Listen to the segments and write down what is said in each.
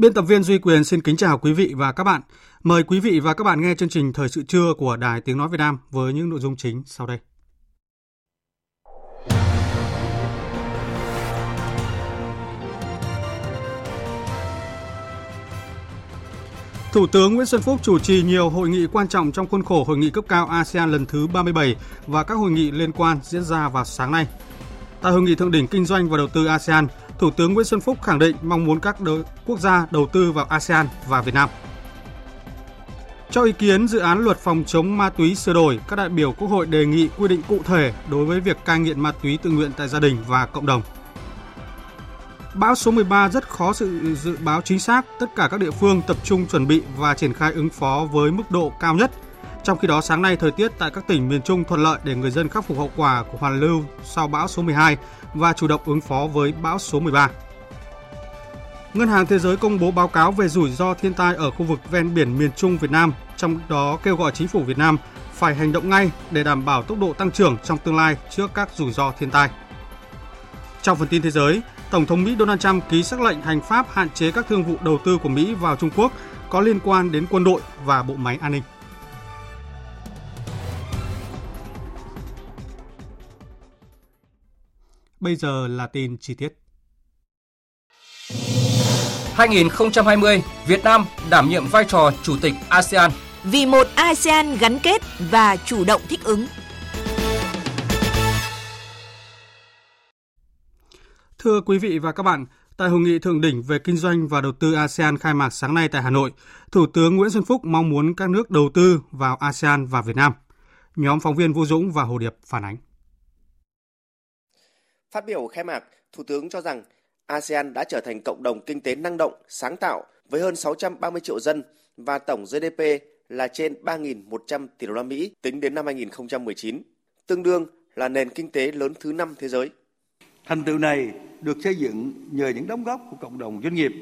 Biên tập viên Duy Quyền xin kính chào quý vị và các bạn. Mời quý vị và các bạn nghe chương trình Thời sự trưa của Đài Tiếng Nói Việt Nam với những nội dung chính sau đây. Thủ tướng Nguyễn Xuân Phúc chủ trì nhiều hội nghị quan trọng trong khuôn khổ hội nghị cấp cao ASEAN lần thứ 37 và các hội nghị liên quan diễn ra vào sáng nay. Tại hội nghị thượng đỉnh kinh doanh và đầu tư ASEAN, Thủ tướng Nguyễn Xuân Phúc khẳng định mong muốn các đối, quốc gia đầu tư vào ASEAN và Việt Nam. Cho ý kiến dự án luật phòng chống ma túy sửa đổi, các đại biểu Quốc hội đề nghị quy định cụ thể đối với việc cai nghiện ma túy tự nguyện tại gia đình và cộng đồng. Bão số 13 rất khó sự dự báo chính xác, tất cả các địa phương tập trung chuẩn bị và triển khai ứng phó với mức độ cao nhất. Trong khi đó, sáng nay thời tiết tại các tỉnh miền Trung thuận lợi để người dân khắc phục hậu quả của hoàn lưu sau bão số 12 và chủ động ứng phó với bão số 13. Ngân hàng Thế giới công bố báo cáo về rủi ro thiên tai ở khu vực ven biển miền Trung Việt Nam, trong đó kêu gọi chính phủ Việt Nam phải hành động ngay để đảm bảo tốc độ tăng trưởng trong tương lai trước các rủi ro thiên tai. Trong phần tin thế giới, Tổng thống Mỹ Donald Trump ký sắc lệnh hành pháp hạn chế các thương vụ đầu tư của Mỹ vào Trung Quốc có liên quan đến quân đội và bộ máy an ninh. Bây giờ là tin chi tiết. 2020, Việt Nam đảm nhiệm vai trò chủ tịch ASEAN. Vì một ASEAN gắn kết và chủ động thích ứng. Thưa quý vị và các bạn, tại hội nghị thượng đỉnh về kinh doanh và đầu tư ASEAN khai mạc sáng nay tại Hà Nội, Thủ tướng Nguyễn Xuân Phúc mong muốn các nước đầu tư vào ASEAN và Việt Nam. Nhóm phóng viên Vũ Dũng và Hồ Điệp phản ánh. Phát biểu khai mạc, Thủ tướng cho rằng ASEAN đã trở thành cộng đồng kinh tế năng động, sáng tạo với hơn 630 triệu dân và tổng GDP là trên 3.100 tỷ đô la Mỹ tính đến năm 2019, tương đương là nền kinh tế lớn thứ năm thế giới. Thành tựu này được xây dựng nhờ những đóng góp của cộng đồng doanh nghiệp,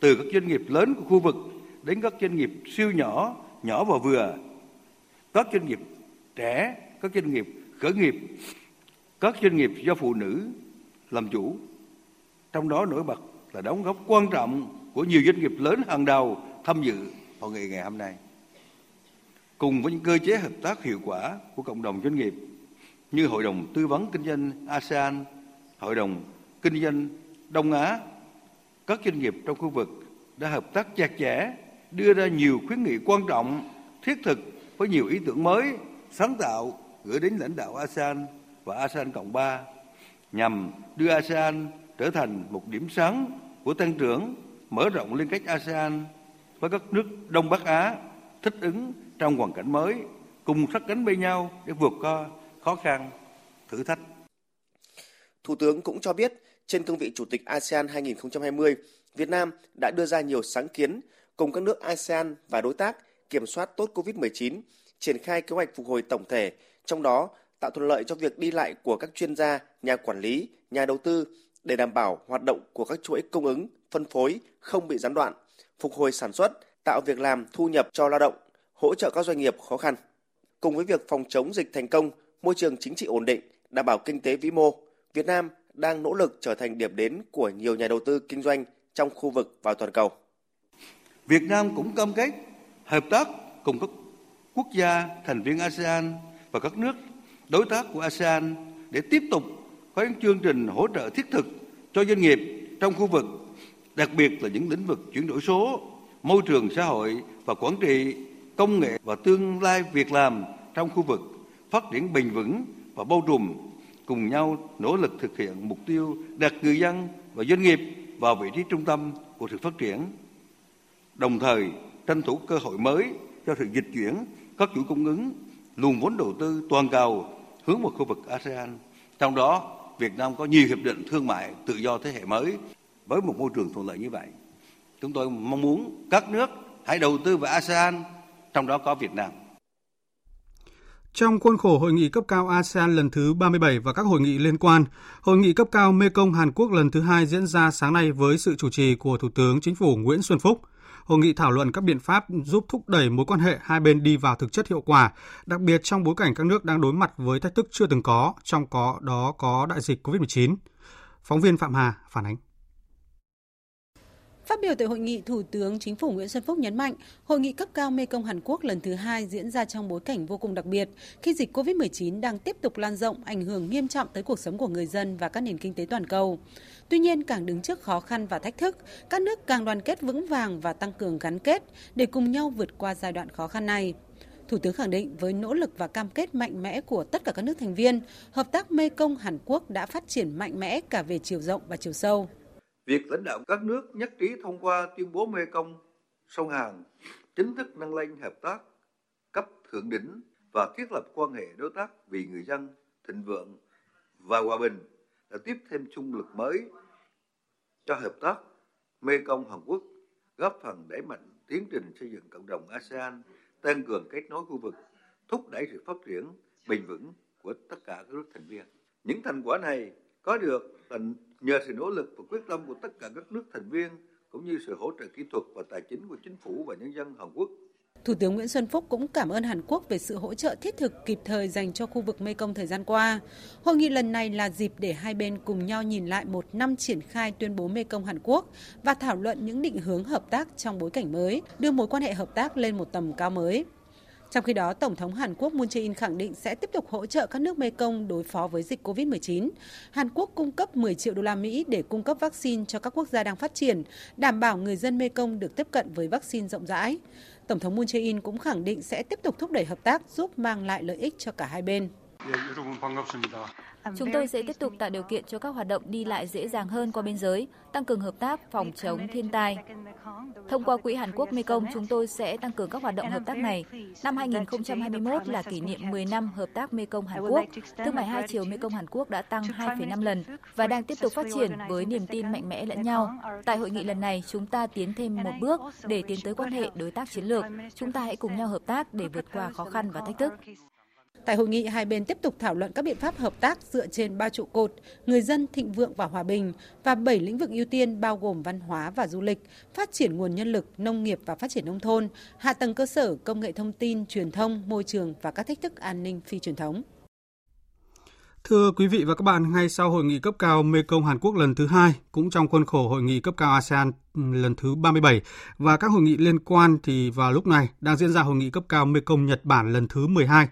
từ các doanh nghiệp lớn của khu vực đến các doanh nghiệp siêu nhỏ, nhỏ và vừa, các doanh nghiệp trẻ, các doanh nghiệp khởi nghiệp, các doanh nghiệp do phụ nữ làm chủ. Trong đó nổi bật là đóng góp quan trọng của nhiều doanh nghiệp lớn hàng đầu tham dự hội nghị ngày hôm nay. Cùng với những cơ chế hợp tác hiệu quả của cộng đồng doanh nghiệp như Hội đồng Tư vấn Kinh doanh ASEAN, Hội đồng Kinh doanh Đông Á, các doanh nghiệp trong khu vực đã hợp tác chặt chẽ, đưa ra nhiều khuyến nghị quan trọng, thiết thực với nhiều ý tưởng mới, sáng tạo gửi đến lãnh đạo ASEAN và ASEAN Cộng 3 nhằm đưa ASEAN trở thành một điểm sáng của tăng trưởng, mở rộng liên kết ASEAN với các nước Đông Bắc Á thích ứng trong hoàn cảnh mới, cùng sát cánh bên nhau để vượt qua khó khăn, thử thách. Thủ tướng cũng cho biết, trên cương vị Chủ tịch ASEAN 2020, Việt Nam đã đưa ra nhiều sáng kiến cùng các nước ASEAN và đối tác kiểm soát tốt COVID-19, triển khai kế hoạch phục hồi tổng thể, trong đó tạo thuận lợi cho việc đi lại của các chuyên gia, nhà quản lý, nhà đầu tư để đảm bảo hoạt động của các chuỗi cung ứng, phân phối không bị gián đoạn, phục hồi sản xuất, tạo việc làm thu nhập cho lao động, hỗ trợ các doanh nghiệp khó khăn. Cùng với việc phòng chống dịch thành công, môi trường chính trị ổn định, đảm bảo kinh tế vĩ mô, Việt Nam đang nỗ lực trở thành điểm đến của nhiều nhà đầu tư kinh doanh trong khu vực và toàn cầu. Việt Nam cũng cam kết hợp tác cùng các quốc gia thành viên ASEAN và các nước đối tác của ASEAN để tiếp tục có những chương trình hỗ trợ thiết thực cho doanh nghiệp trong khu vực, đặc biệt là những lĩnh vực chuyển đổi số, môi trường xã hội và quản trị, công nghệ và tương lai việc làm trong khu vực phát triển bền vững và bao trùm cùng nhau nỗ lực thực hiện mục tiêu đặt người dân và doanh nghiệp vào vị trí trung tâm của sự phát triển, đồng thời tranh thủ cơ hội mới cho sự dịch chuyển các chuỗi cung ứng, luồng vốn đầu tư toàn cầu hướng vào khu vực ASEAN. Trong đó, Việt Nam có nhiều hiệp định thương mại tự do thế hệ mới với một môi trường thuận lợi như vậy. Chúng tôi mong muốn các nước hãy đầu tư vào ASEAN, trong đó có Việt Nam. Trong khuôn khổ hội nghị cấp cao ASEAN lần thứ 37 và các hội nghị liên quan, hội nghị cấp cao Mekong Hàn Quốc lần thứ hai diễn ra sáng nay với sự chủ trì của Thủ tướng Chính phủ Nguyễn Xuân Phúc. Hội nghị thảo luận các biện pháp giúp thúc đẩy mối quan hệ hai bên đi vào thực chất hiệu quả, đặc biệt trong bối cảnh các nước đang đối mặt với thách thức chưa từng có, trong có đó có đại dịch COVID-19. Phóng viên Phạm Hà phản ánh. Phát biểu tại hội nghị, Thủ tướng Chính phủ Nguyễn Xuân Phúc nhấn mạnh, hội nghị cấp cao Mekong Hàn Quốc lần thứ hai diễn ra trong bối cảnh vô cùng đặc biệt, khi dịch COVID-19 đang tiếp tục lan rộng, ảnh hưởng nghiêm trọng tới cuộc sống của người dân và các nền kinh tế toàn cầu. Tuy nhiên, càng đứng trước khó khăn và thách thức, các nước càng đoàn kết vững vàng và tăng cường gắn kết để cùng nhau vượt qua giai đoạn khó khăn này. Thủ tướng khẳng định với nỗ lực và cam kết mạnh mẽ của tất cả các nước thành viên, hợp tác Mekong Hàn Quốc đã phát triển mạnh mẽ cả về chiều rộng và chiều sâu. Việc lãnh đạo các nước nhất trí thông qua tuyên bố Mekong sông Hàn chính thức nâng lên hợp tác cấp thượng đỉnh và thiết lập quan hệ đối tác vì người dân thịnh vượng và hòa bình đã tiếp thêm chung lực mới cho hợp tác Mekong Hàn Quốc góp phần đẩy mạnh tiến trình xây dựng cộng đồng ASEAN, tăng cường kết nối khu vực, thúc đẩy sự phát triển bền vững của tất cả các nước thành viên. Những thành quả này có được là nhờ sự nỗ lực và quyết tâm của tất cả các nước thành viên cũng như sự hỗ trợ kỹ thuật và tài chính của chính phủ và nhân dân Hàn Quốc. Thủ tướng Nguyễn Xuân Phúc cũng cảm ơn Hàn Quốc về sự hỗ trợ thiết thực kịp thời dành cho khu vực Mekong thời gian qua. Hội nghị lần này là dịp để hai bên cùng nhau nhìn lại một năm triển khai tuyên bố Mekong Hàn Quốc và thảo luận những định hướng hợp tác trong bối cảnh mới, đưa mối quan hệ hợp tác lên một tầm cao mới. Trong khi đó, Tổng thống Hàn Quốc Moon Jae-in khẳng định sẽ tiếp tục hỗ trợ các nước Mekong đối phó với dịch COVID-19. Hàn Quốc cung cấp 10 triệu đô la Mỹ để cung cấp vaccine cho các quốc gia đang phát triển, đảm bảo người dân Mekong được tiếp cận với vaccine rộng rãi. Tổng thống Moon Jae-in cũng khẳng định sẽ tiếp tục thúc đẩy hợp tác giúp mang lại lợi ích cho cả hai bên. Chúng tôi sẽ tiếp tục tạo điều kiện cho các hoạt động đi lại dễ dàng hơn qua biên giới, tăng cường hợp tác phòng chống thiên tai. Thông qua Quỹ Hàn Quốc Mekong, chúng tôi sẽ tăng cường các hoạt động hợp tác này. Năm 2021 là kỷ niệm 10 năm hợp tác Mekong Hàn Quốc. Thương mại hai chiều Mekong Hàn Quốc đã tăng 2,5 lần và đang tiếp tục phát triển với niềm tin mạnh mẽ lẫn nhau. Tại hội nghị lần này, chúng ta tiến thêm một bước để tiến tới quan hệ đối tác chiến lược. Chúng ta hãy cùng nhau hợp tác để vượt qua khó khăn và thách thức. Tại hội nghị, hai bên tiếp tục thảo luận các biện pháp hợp tác dựa trên ba trụ cột, người dân, thịnh vượng và hòa bình, và bảy lĩnh vực ưu tiên bao gồm văn hóa và du lịch, phát triển nguồn nhân lực, nông nghiệp và phát triển nông thôn, hạ tầng cơ sở, công nghệ thông tin, truyền thông, môi trường và các thách thức an ninh phi truyền thống. Thưa quý vị và các bạn, ngay sau hội nghị cấp cao Mekong Hàn Quốc lần thứ hai, cũng trong khuôn khổ hội nghị cấp cao ASEAN ừ, lần thứ 37 và các hội nghị liên quan thì vào lúc này đang diễn ra hội nghị cấp cao Mekong Nhật Bản lần thứ 12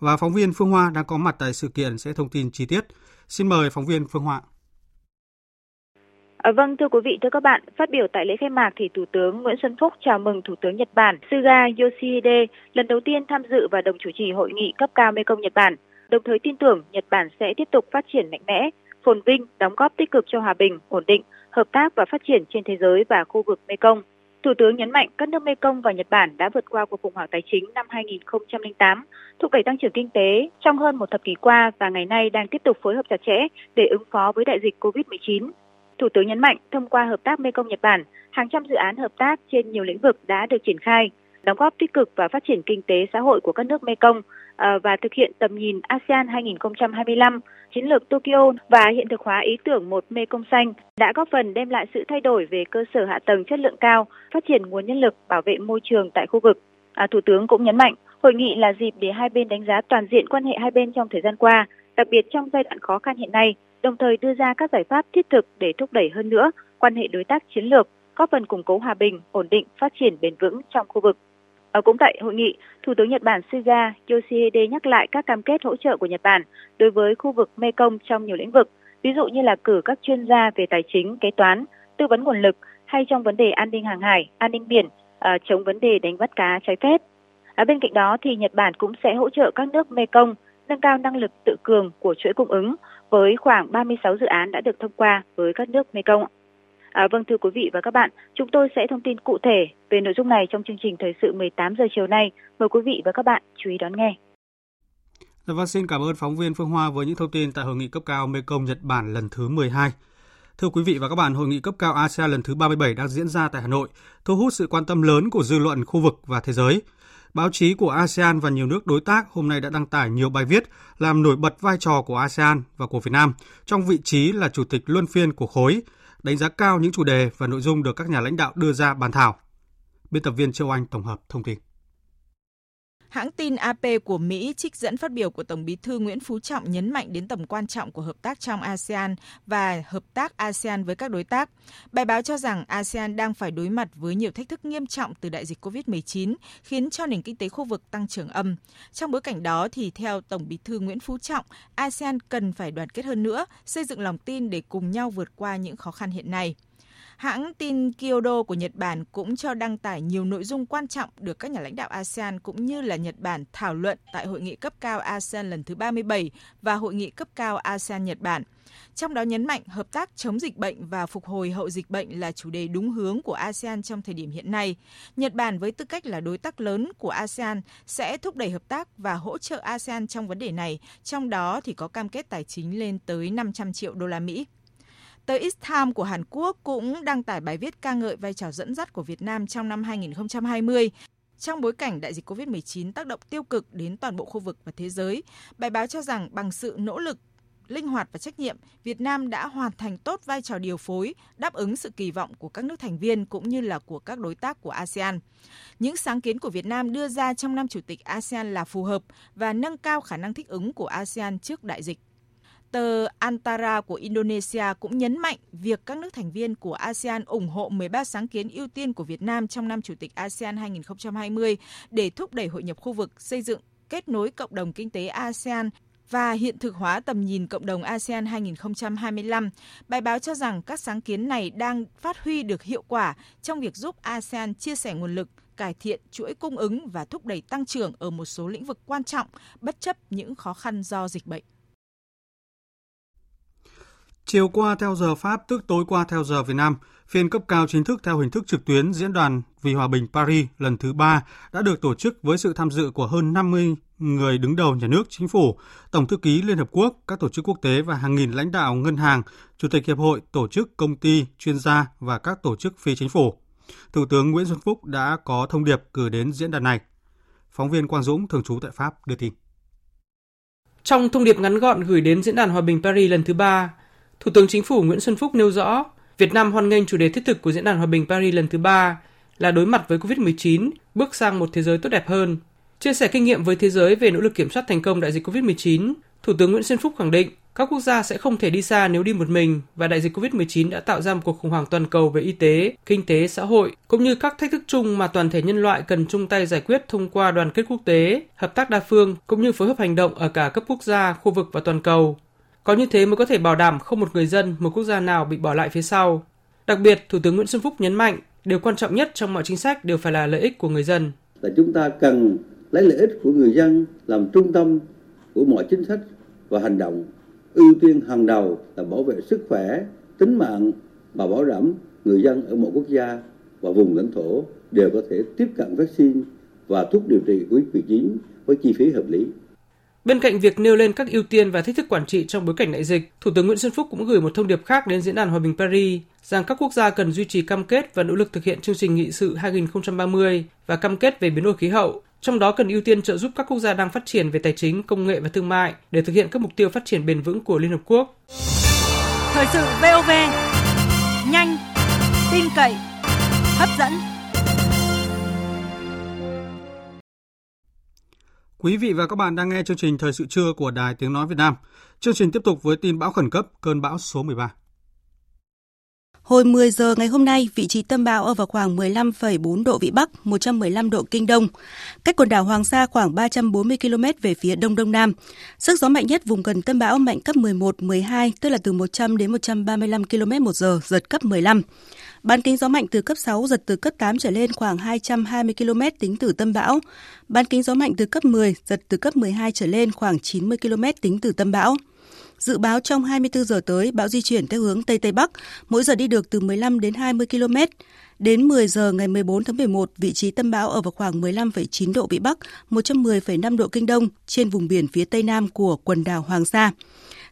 và phóng viên Phương Hoa đang có mặt tại sự kiện sẽ thông tin chi tiết. Xin mời phóng viên Phương Hoa. À, vâng, thưa quý vị, thưa các bạn, phát biểu tại lễ khai mạc thì Thủ tướng Nguyễn Xuân Phúc chào mừng Thủ tướng Nhật Bản Suga Yoshihide lần đầu tiên tham dự và đồng chủ trì hội nghị cấp cao Mekong Nhật Bản, đồng thời tin tưởng Nhật Bản sẽ tiếp tục phát triển mạnh mẽ, phồn vinh, đóng góp tích cực cho hòa bình, ổn định, hợp tác và phát triển trên thế giới và khu vực Mekong. Thủ tướng nhấn mạnh các nước Mekong và Nhật Bản đã vượt qua cuộc khủng hoảng tài chính năm 2008, thúc đẩy tăng trưởng kinh tế trong hơn một thập kỷ qua và ngày nay đang tiếp tục phối hợp chặt chẽ để ứng phó với đại dịch COVID-19. Thủ tướng nhấn mạnh thông qua hợp tác Mekong Nhật Bản, hàng trăm dự án hợp tác trên nhiều lĩnh vực đã được triển khai, đóng góp tích cực vào phát triển kinh tế xã hội của các nước Mekong à, và thực hiện tầm nhìn ASEAN 2025, chiến lược Tokyo và hiện thực hóa ý tưởng một Mekong xanh đã góp phần đem lại sự thay đổi về cơ sở hạ tầng chất lượng cao, phát triển nguồn nhân lực, bảo vệ môi trường tại khu vực. À, Thủ tướng cũng nhấn mạnh, hội nghị là dịp để hai bên đánh giá toàn diện quan hệ hai bên trong thời gian qua, đặc biệt trong giai đoạn khó khăn hiện nay, đồng thời đưa ra các giải pháp thiết thực để thúc đẩy hơn nữa quan hệ đối tác chiến lược, góp phần củng cố hòa bình, ổn định, phát triển bền vững trong khu vực. Ở cũng tại hội nghị, Thủ tướng Nhật Bản Suga Yoshihide nhắc lại các cam kết hỗ trợ của Nhật Bản đối với khu vực Mekong trong nhiều lĩnh vực, ví dụ như là cử các chuyên gia về tài chính, kế toán, tư vấn nguồn lực hay trong vấn đề an ninh hàng hải, an ninh biển, à, chống vấn đề đánh bắt cá trái phép. À, bên cạnh đó thì Nhật Bản cũng sẽ hỗ trợ các nước Mekong nâng cao năng lực tự cường của chuỗi cung ứng với khoảng 36 dự án đã được thông qua với các nước Mekong. À, vâng thưa quý vị và các bạn, chúng tôi sẽ thông tin cụ thể về nội dung này trong chương trình thời sự 18 giờ chiều nay. Mời quý vị và các bạn chú ý đón nghe. Dạ vâng, xin cảm ơn phóng viên Phương Hoa với những thông tin tại hội nghị cấp cao Mekong Nhật Bản lần thứ 12. Thưa quý vị và các bạn, hội nghị cấp cao ASEAN lần thứ 37 đang diễn ra tại Hà Nội, thu hút sự quan tâm lớn của dư luận khu vực và thế giới. Báo chí của ASEAN và nhiều nước đối tác hôm nay đã đăng tải nhiều bài viết làm nổi bật vai trò của ASEAN và của Việt Nam trong vị trí là chủ tịch luân phiên của khối, đánh giá cao những chủ đề và nội dung được các nhà lãnh đạo đưa ra bàn thảo. Biên tập viên Châu Anh tổng hợp thông tin. Hãng tin AP của Mỹ trích dẫn phát biểu của Tổng bí thư Nguyễn Phú Trọng nhấn mạnh đến tầm quan trọng của hợp tác trong ASEAN và hợp tác ASEAN với các đối tác. Bài báo cho rằng ASEAN đang phải đối mặt với nhiều thách thức nghiêm trọng từ đại dịch COVID-19, khiến cho nền kinh tế khu vực tăng trưởng âm. Trong bối cảnh đó thì theo Tổng bí thư Nguyễn Phú Trọng, ASEAN cần phải đoàn kết hơn nữa, xây dựng lòng tin để cùng nhau vượt qua những khó khăn hiện nay. Hãng tin Kyodo của Nhật Bản cũng cho đăng tải nhiều nội dung quan trọng được các nhà lãnh đạo ASEAN cũng như là Nhật Bản thảo luận tại hội nghị cấp cao ASEAN lần thứ 37 và hội nghị cấp cao ASEAN Nhật Bản. Trong đó nhấn mạnh hợp tác chống dịch bệnh và phục hồi hậu dịch bệnh là chủ đề đúng hướng của ASEAN trong thời điểm hiện nay. Nhật Bản với tư cách là đối tác lớn của ASEAN sẽ thúc đẩy hợp tác và hỗ trợ ASEAN trong vấn đề này, trong đó thì có cam kết tài chính lên tới 500 triệu đô la Mỹ. Tờ East Time của Hàn Quốc cũng đăng tải bài viết ca ngợi vai trò dẫn dắt của Việt Nam trong năm 2020 trong bối cảnh đại dịch COVID-19 tác động tiêu cực đến toàn bộ khu vực và thế giới. Bài báo cho rằng bằng sự nỗ lực linh hoạt và trách nhiệm, Việt Nam đã hoàn thành tốt vai trò điều phối, đáp ứng sự kỳ vọng của các nước thành viên cũng như là của các đối tác của ASEAN. Những sáng kiến của Việt Nam đưa ra trong năm chủ tịch ASEAN là phù hợp và nâng cao khả năng thích ứng của ASEAN trước đại dịch. Tờ Antara của Indonesia cũng nhấn mạnh việc các nước thành viên của ASEAN ủng hộ 13 sáng kiến ưu tiên của Việt Nam trong năm Chủ tịch ASEAN 2020 để thúc đẩy hội nhập khu vực, xây dựng, kết nối cộng đồng kinh tế ASEAN và hiện thực hóa tầm nhìn cộng đồng ASEAN 2025. Bài báo cho rằng các sáng kiến này đang phát huy được hiệu quả trong việc giúp ASEAN chia sẻ nguồn lực, cải thiện chuỗi cung ứng và thúc đẩy tăng trưởng ở một số lĩnh vực quan trọng bất chấp những khó khăn do dịch bệnh. Chiều qua theo giờ Pháp, tức tối qua theo giờ Việt Nam, phiên cấp cao chính thức theo hình thức trực tuyến Diễn đàn vì Hòa bình Paris lần thứ ba đã được tổ chức với sự tham dự của hơn 50 người đứng đầu nhà nước, chính phủ, Tổng thư ký Liên Hợp Quốc, các tổ chức quốc tế và hàng nghìn lãnh đạo ngân hàng, Chủ tịch Hiệp hội, tổ chức, công ty, chuyên gia và các tổ chức phi chính phủ. Thủ tướng Nguyễn Xuân Phúc đã có thông điệp gửi đến diễn đàn này. Phóng viên Quang Dũng, thường trú tại Pháp, đưa tin. Trong thông điệp ngắn gọn gửi đến Diễn đàn Hòa bình Paris lần thứ ba, Thủ tướng Chính phủ Nguyễn Xuân Phúc nêu rõ, Việt Nam hoan nghênh chủ đề thiết thực của Diễn đàn Hòa bình Paris lần thứ ba là đối mặt với COVID-19, bước sang một thế giới tốt đẹp hơn. Chia sẻ kinh nghiệm với thế giới về nỗ lực kiểm soát thành công đại dịch COVID-19, Thủ tướng Nguyễn Xuân Phúc khẳng định các quốc gia sẽ không thể đi xa nếu đi một mình và đại dịch COVID-19 đã tạo ra một cuộc khủng hoảng toàn cầu về y tế, kinh tế, xã hội, cũng như các thách thức chung mà toàn thể nhân loại cần chung tay giải quyết thông qua đoàn kết quốc tế, hợp tác đa phương, cũng như phối hợp hành động ở cả cấp quốc gia, khu vực và toàn cầu. Có như thế mới có thể bảo đảm không một người dân, một quốc gia nào bị bỏ lại phía sau. Đặc biệt, Thủ tướng Nguyễn Xuân Phúc nhấn mạnh, điều quan trọng nhất trong mọi chính sách đều phải là lợi ích của người dân. Là chúng ta cần lấy lợi ích của người dân làm trung tâm của mọi chính sách và hành động. Ưu tiên hàng đầu là bảo vệ sức khỏe, tính mạng và bảo đảm người dân ở mọi quốc gia và vùng lãnh thổ đều có thể tiếp cận vaccine và thuốc điều trị COVID-19 với chi phí hợp lý. Bên cạnh việc nêu lên các ưu tiên và thách thức quản trị trong bối cảnh đại dịch, Thủ tướng Nguyễn Xuân Phúc cũng gửi một thông điệp khác đến Diễn đàn Hòa bình Paris rằng các quốc gia cần duy trì cam kết và nỗ lực thực hiện chương trình nghị sự 2030 và cam kết về biến đổi khí hậu, trong đó cần ưu tiên trợ giúp các quốc gia đang phát triển về tài chính, công nghệ và thương mại để thực hiện các mục tiêu phát triển bền vững của Liên Hợp Quốc. Thời sự VOV, nhanh, tin cậy, hấp dẫn. Quý vị và các bạn đang nghe chương trình Thời sự trưa của Đài Tiếng Nói Việt Nam. Chương trình tiếp tục với tin bão khẩn cấp, cơn bão số 13. Hồi 10 giờ ngày hôm nay, vị trí tâm bão ở vào khoảng 15,4 độ Vĩ Bắc, 115 độ Kinh Đông, cách quần đảo Hoàng Sa khoảng 340 km về phía Đông Đông Nam. Sức gió mạnh nhất vùng gần tâm bão mạnh cấp 11, 12, tức là từ 100 đến 135 km một giờ, giật cấp 15. Bán kính gió mạnh từ cấp 6, giật từ cấp 8 trở lên khoảng 220 km tính từ tâm bão. Bán kính gió mạnh từ cấp 10, giật từ cấp 12 trở lên khoảng 90 km tính từ tâm bão. Dự báo trong 24 giờ tới, bão di chuyển theo hướng Tây Tây Bắc, mỗi giờ đi được từ 15 đến 20 km. Đến 10 giờ ngày 14 tháng 11, vị trí tâm bão ở vào khoảng 15,9 độ Vĩ Bắc, 110,5 độ Kinh Đông trên vùng biển phía Tây Nam của quần đảo Hoàng Sa.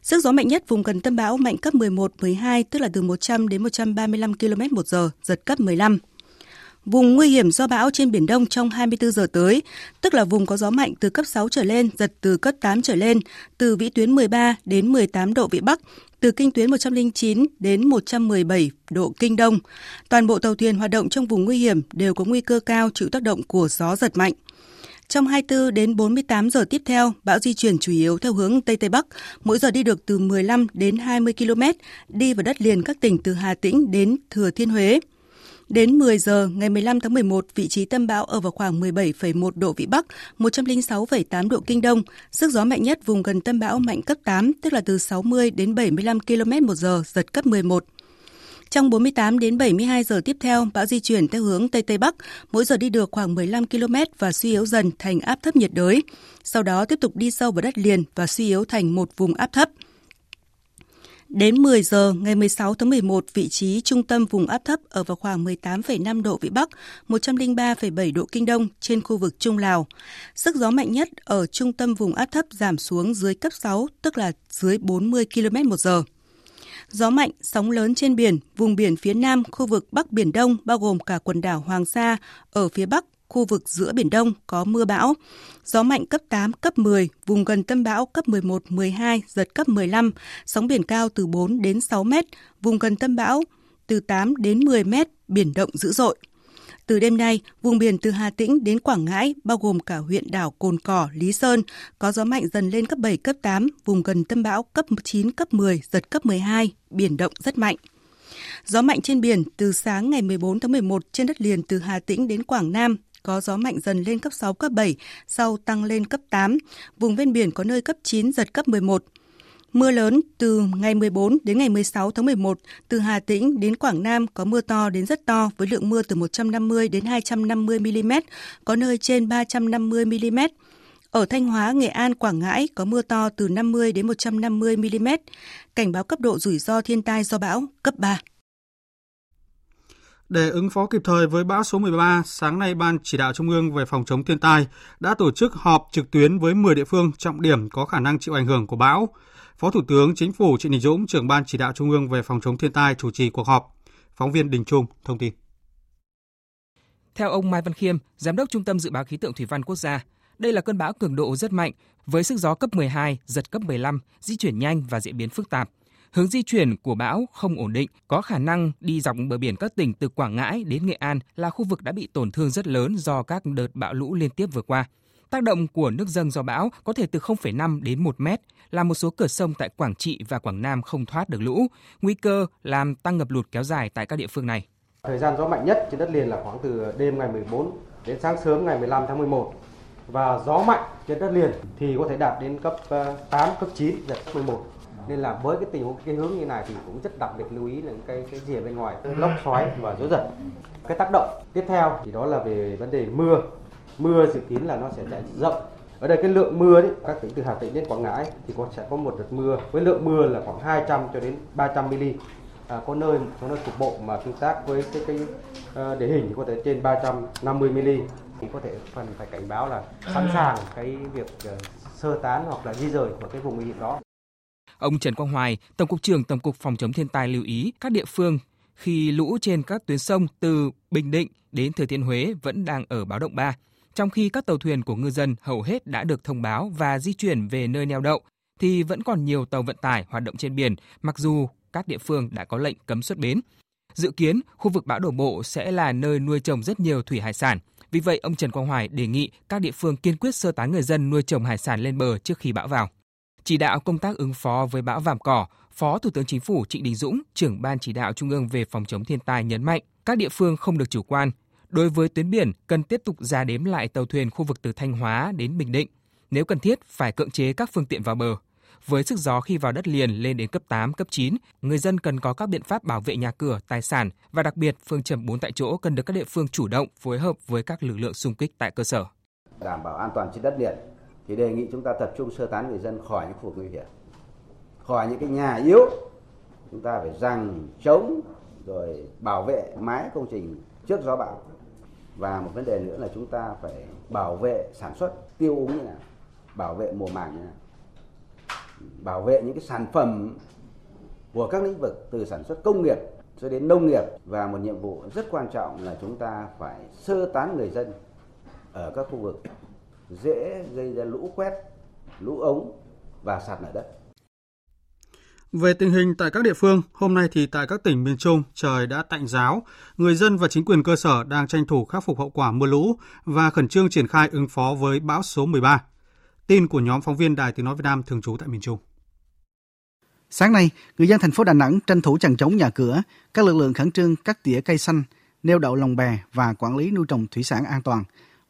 Sức gió mạnh nhất vùng gần tâm bão mạnh cấp 11, 12, tức là từ 100 đến 135 km một giờ, giật cấp 15. Vùng nguy hiểm do bão trên Biển Đông trong 24 giờ tới, tức là vùng có gió mạnh từ cấp 6 trở lên, giật từ cấp 8 trở lên, từ vĩ tuyến 13 đến 18 độ Vĩ Bắc, từ kinh tuyến 109 đến 117 độ Kinh Đông. Toàn bộ tàu thuyền hoạt động trong vùng nguy hiểm đều có nguy cơ cao chịu tác động của gió giật mạnh. Trong 24 đến 48 giờ tiếp theo, bão di chuyển chủ yếu theo hướng Tây Tây Bắc, mỗi giờ đi được từ 15 đến 20 km, đi vào đất liền các tỉnh từ Hà Tĩnh đến Thừa Thiên Huế. Đến 10 giờ ngày 15 tháng 11, vị trí tâm bão ở vào khoảng 17,1 độ Vĩ Bắc, 106,8 độ Kinh Đông. Sức gió mạnh nhất vùng gần tâm bão mạnh cấp 8, tức là từ 60 đến 75 km một giờ, giật cấp 11. Trong 48 đến 72 giờ tiếp theo, bão di chuyển theo hướng Tây Tây Bắc, mỗi giờ đi được khoảng 15 km và suy yếu dần thành áp thấp nhiệt đới. Sau đó tiếp tục đi sâu vào đất liền và suy yếu thành một vùng áp thấp. Đến 10 giờ ngày 16 tháng 11, vị trí trung tâm vùng áp thấp ở vào khoảng 18,5 độ Vĩ Bắc, 103,7 độ Kinh Đông trên khu vực Trung Lào. Sức gió mạnh nhất ở trung tâm vùng áp thấp giảm xuống dưới cấp 6, tức là dưới 40 km một giờ. Gió mạnh, sóng lớn trên biển, vùng biển phía Nam, khu vực Bắc Biển Đông bao gồm cả quần đảo Hoàng Sa, ở phía Bắc khu vực giữa Biển Đông có mưa bão. Gió mạnh cấp 8, cấp 10, vùng gần tâm bão cấp 11, 12, giật cấp 15, sóng biển cao từ 4 đến 6 mét, vùng gần tâm bão từ 8 đến 10 mét, biển động dữ dội. Từ đêm nay, vùng biển từ Hà Tĩnh đến Quảng Ngãi, bao gồm cả huyện đảo Cồn Cỏ, Lý Sơn, có gió mạnh dần lên cấp 7, cấp 8, vùng gần tâm bão cấp 9, cấp 10, giật cấp 12, biển động rất mạnh. Gió mạnh trên biển từ sáng ngày 14 tháng 11 trên đất liền từ Hà Tĩnh đến Quảng Nam có gió mạnh dần lên cấp 6, cấp 7, sau tăng lên cấp 8. Vùng ven biển có nơi cấp 9, giật cấp 11. Mưa lớn từ ngày 14 đến ngày 16 tháng 11, từ Hà Tĩnh đến Quảng Nam có mưa to đến rất to với lượng mưa từ 150 đến 250 mm, có nơi trên 350 mm. Ở Thanh Hóa, Nghệ An, Quảng Ngãi có mưa to từ 50 đến 150 mm. Cảnh báo cấp độ rủi ro thiên tai do bão cấp 3. Để ứng phó kịp thời với bão số 13, sáng nay Ban Chỉ đạo Trung ương về phòng chống thiên tai đã tổ chức họp trực tuyến với 10 địa phương trọng điểm có khả năng chịu ảnh hưởng của bão. Phó Thủ tướng Chính phủ Trịnh Đình Dũng, trưởng Ban Chỉ đạo Trung ương về phòng chống thiên tai chủ trì cuộc họp. Phóng viên Đình Trung thông tin. Theo ông Mai Văn Khiêm, Giám đốc Trung tâm Dự báo Khí tượng Thủy văn Quốc gia, đây là cơn bão cường độ rất mạnh, với sức gió cấp 12, giật cấp 15, di chuyển nhanh và diễn biến phức tạp. Hướng di chuyển của bão không ổn định, có khả năng đi dọc bờ biển các tỉnh từ Quảng Ngãi đến Nghệ An là khu vực đã bị tổn thương rất lớn do các đợt bão lũ liên tiếp vừa qua. Tác động của nước dâng do bão có thể từ 0,5 đến 1 mét, làm một số cửa sông tại Quảng Trị và Quảng Nam không thoát được lũ, nguy cơ làm tăng ngập lụt kéo dài tại các địa phương này. Thời gian gió mạnh nhất trên đất liền là khoảng từ đêm ngày 14 đến sáng sớm ngày 15 tháng 11 và gió mạnh trên đất liền thì có thể đạt đến cấp ờ, 8, cấp 9, giật cấp 11 nên là với cái tình huống cái hướng như này thì cũng rất đặc biệt lưu ý là cái cái ở bên ngoài lốc xoáy và gió giật. Cái tác động tiếp theo thì đó là về vấn đề mưa. Mưa dự kiến là nó sẽ chạy rộng. Ở đây cái lượng mưa đấy các tỉnh từ Hà Tĩnh đến Quảng Ngãi thì có sẽ có một đợt mưa. Với lượng mưa là khoảng 200 cho đến 300 mm à, có nơi có nơi cục bộ mà tương tác với cái cái uh, địa hình thì có thể trên 350 mm thì có thể phần phải cảnh báo là sẵn sàng cái việc uh, sơ tán hoặc là di rời khỏi cái vùng nguy hiểm đó. Ông Trần Quang Hoài, Tổng cục trưởng Tổng cục Phòng chống thiên tai lưu ý các địa phương khi lũ trên các tuyến sông từ Bình Định đến Thừa Thiên Huế vẫn đang ở báo động 3, trong khi các tàu thuyền của ngư dân hầu hết đã được thông báo và di chuyển về nơi neo đậu, thì vẫn còn nhiều tàu vận tải hoạt động trên biển, mặc dù các địa phương đã có lệnh cấm xuất bến. Dự kiến, khu vực bão đổ bộ sẽ là nơi nuôi trồng rất nhiều thủy hải sản. Vì vậy, ông Trần Quang Hoài đề nghị các địa phương kiên quyết sơ tán người dân nuôi trồng hải sản lên bờ trước khi bão vào. Chỉ đạo công tác ứng phó với bão vàm cỏ, Phó Thủ tướng Chính phủ Trịnh Đình Dũng, trưởng ban chỉ đạo Trung ương về phòng chống thiên tai nhấn mạnh, các địa phương không được chủ quan. Đối với tuyến biển, cần tiếp tục ra đếm lại tàu thuyền khu vực từ Thanh Hóa đến Bình Định. Nếu cần thiết, phải cưỡng chế các phương tiện vào bờ. Với sức gió khi vào đất liền lên đến cấp 8, cấp 9, người dân cần có các biện pháp bảo vệ nhà cửa, tài sản và đặc biệt phương châm 4 tại chỗ cần được các địa phương chủ động phối hợp với các lực lượng xung kích tại cơ sở. Đảm bảo an toàn trên đất liền thì đề nghị chúng ta tập trung sơ tán người dân khỏi những khu vực nguy hiểm, khỏi những cái nhà yếu. Chúng ta phải rằng chống rồi bảo vệ mái công trình trước gió bão. Và một vấn đề nữa là chúng ta phải bảo vệ sản xuất tiêu úng như nào, bảo vệ mùa màng như nào bảo vệ những cái sản phẩm của các lĩnh vực từ sản xuất công nghiệp cho đến nông nghiệp và một nhiệm vụ rất quan trọng là chúng ta phải sơ tán người dân ở các khu vực dễ gây ra lũ quét, lũ ống và sạt lở đất. Về tình hình tại các địa phương, hôm nay thì tại các tỉnh miền Trung trời đã tạnh giáo, người dân và chính quyền cơ sở đang tranh thủ khắc phục hậu quả mưa lũ và khẩn trương triển khai ứng phó với bão số 13. Tin của nhóm phóng viên Đài Tiếng Nói Việt Nam thường trú tại miền Trung. Sáng nay, người dân thành phố Đà Nẵng tranh thủ chằng chống nhà cửa, các lực lượng khẩn trương cắt tỉa cây xanh, neo đậu lồng bè và quản lý nuôi trồng thủy sản an toàn.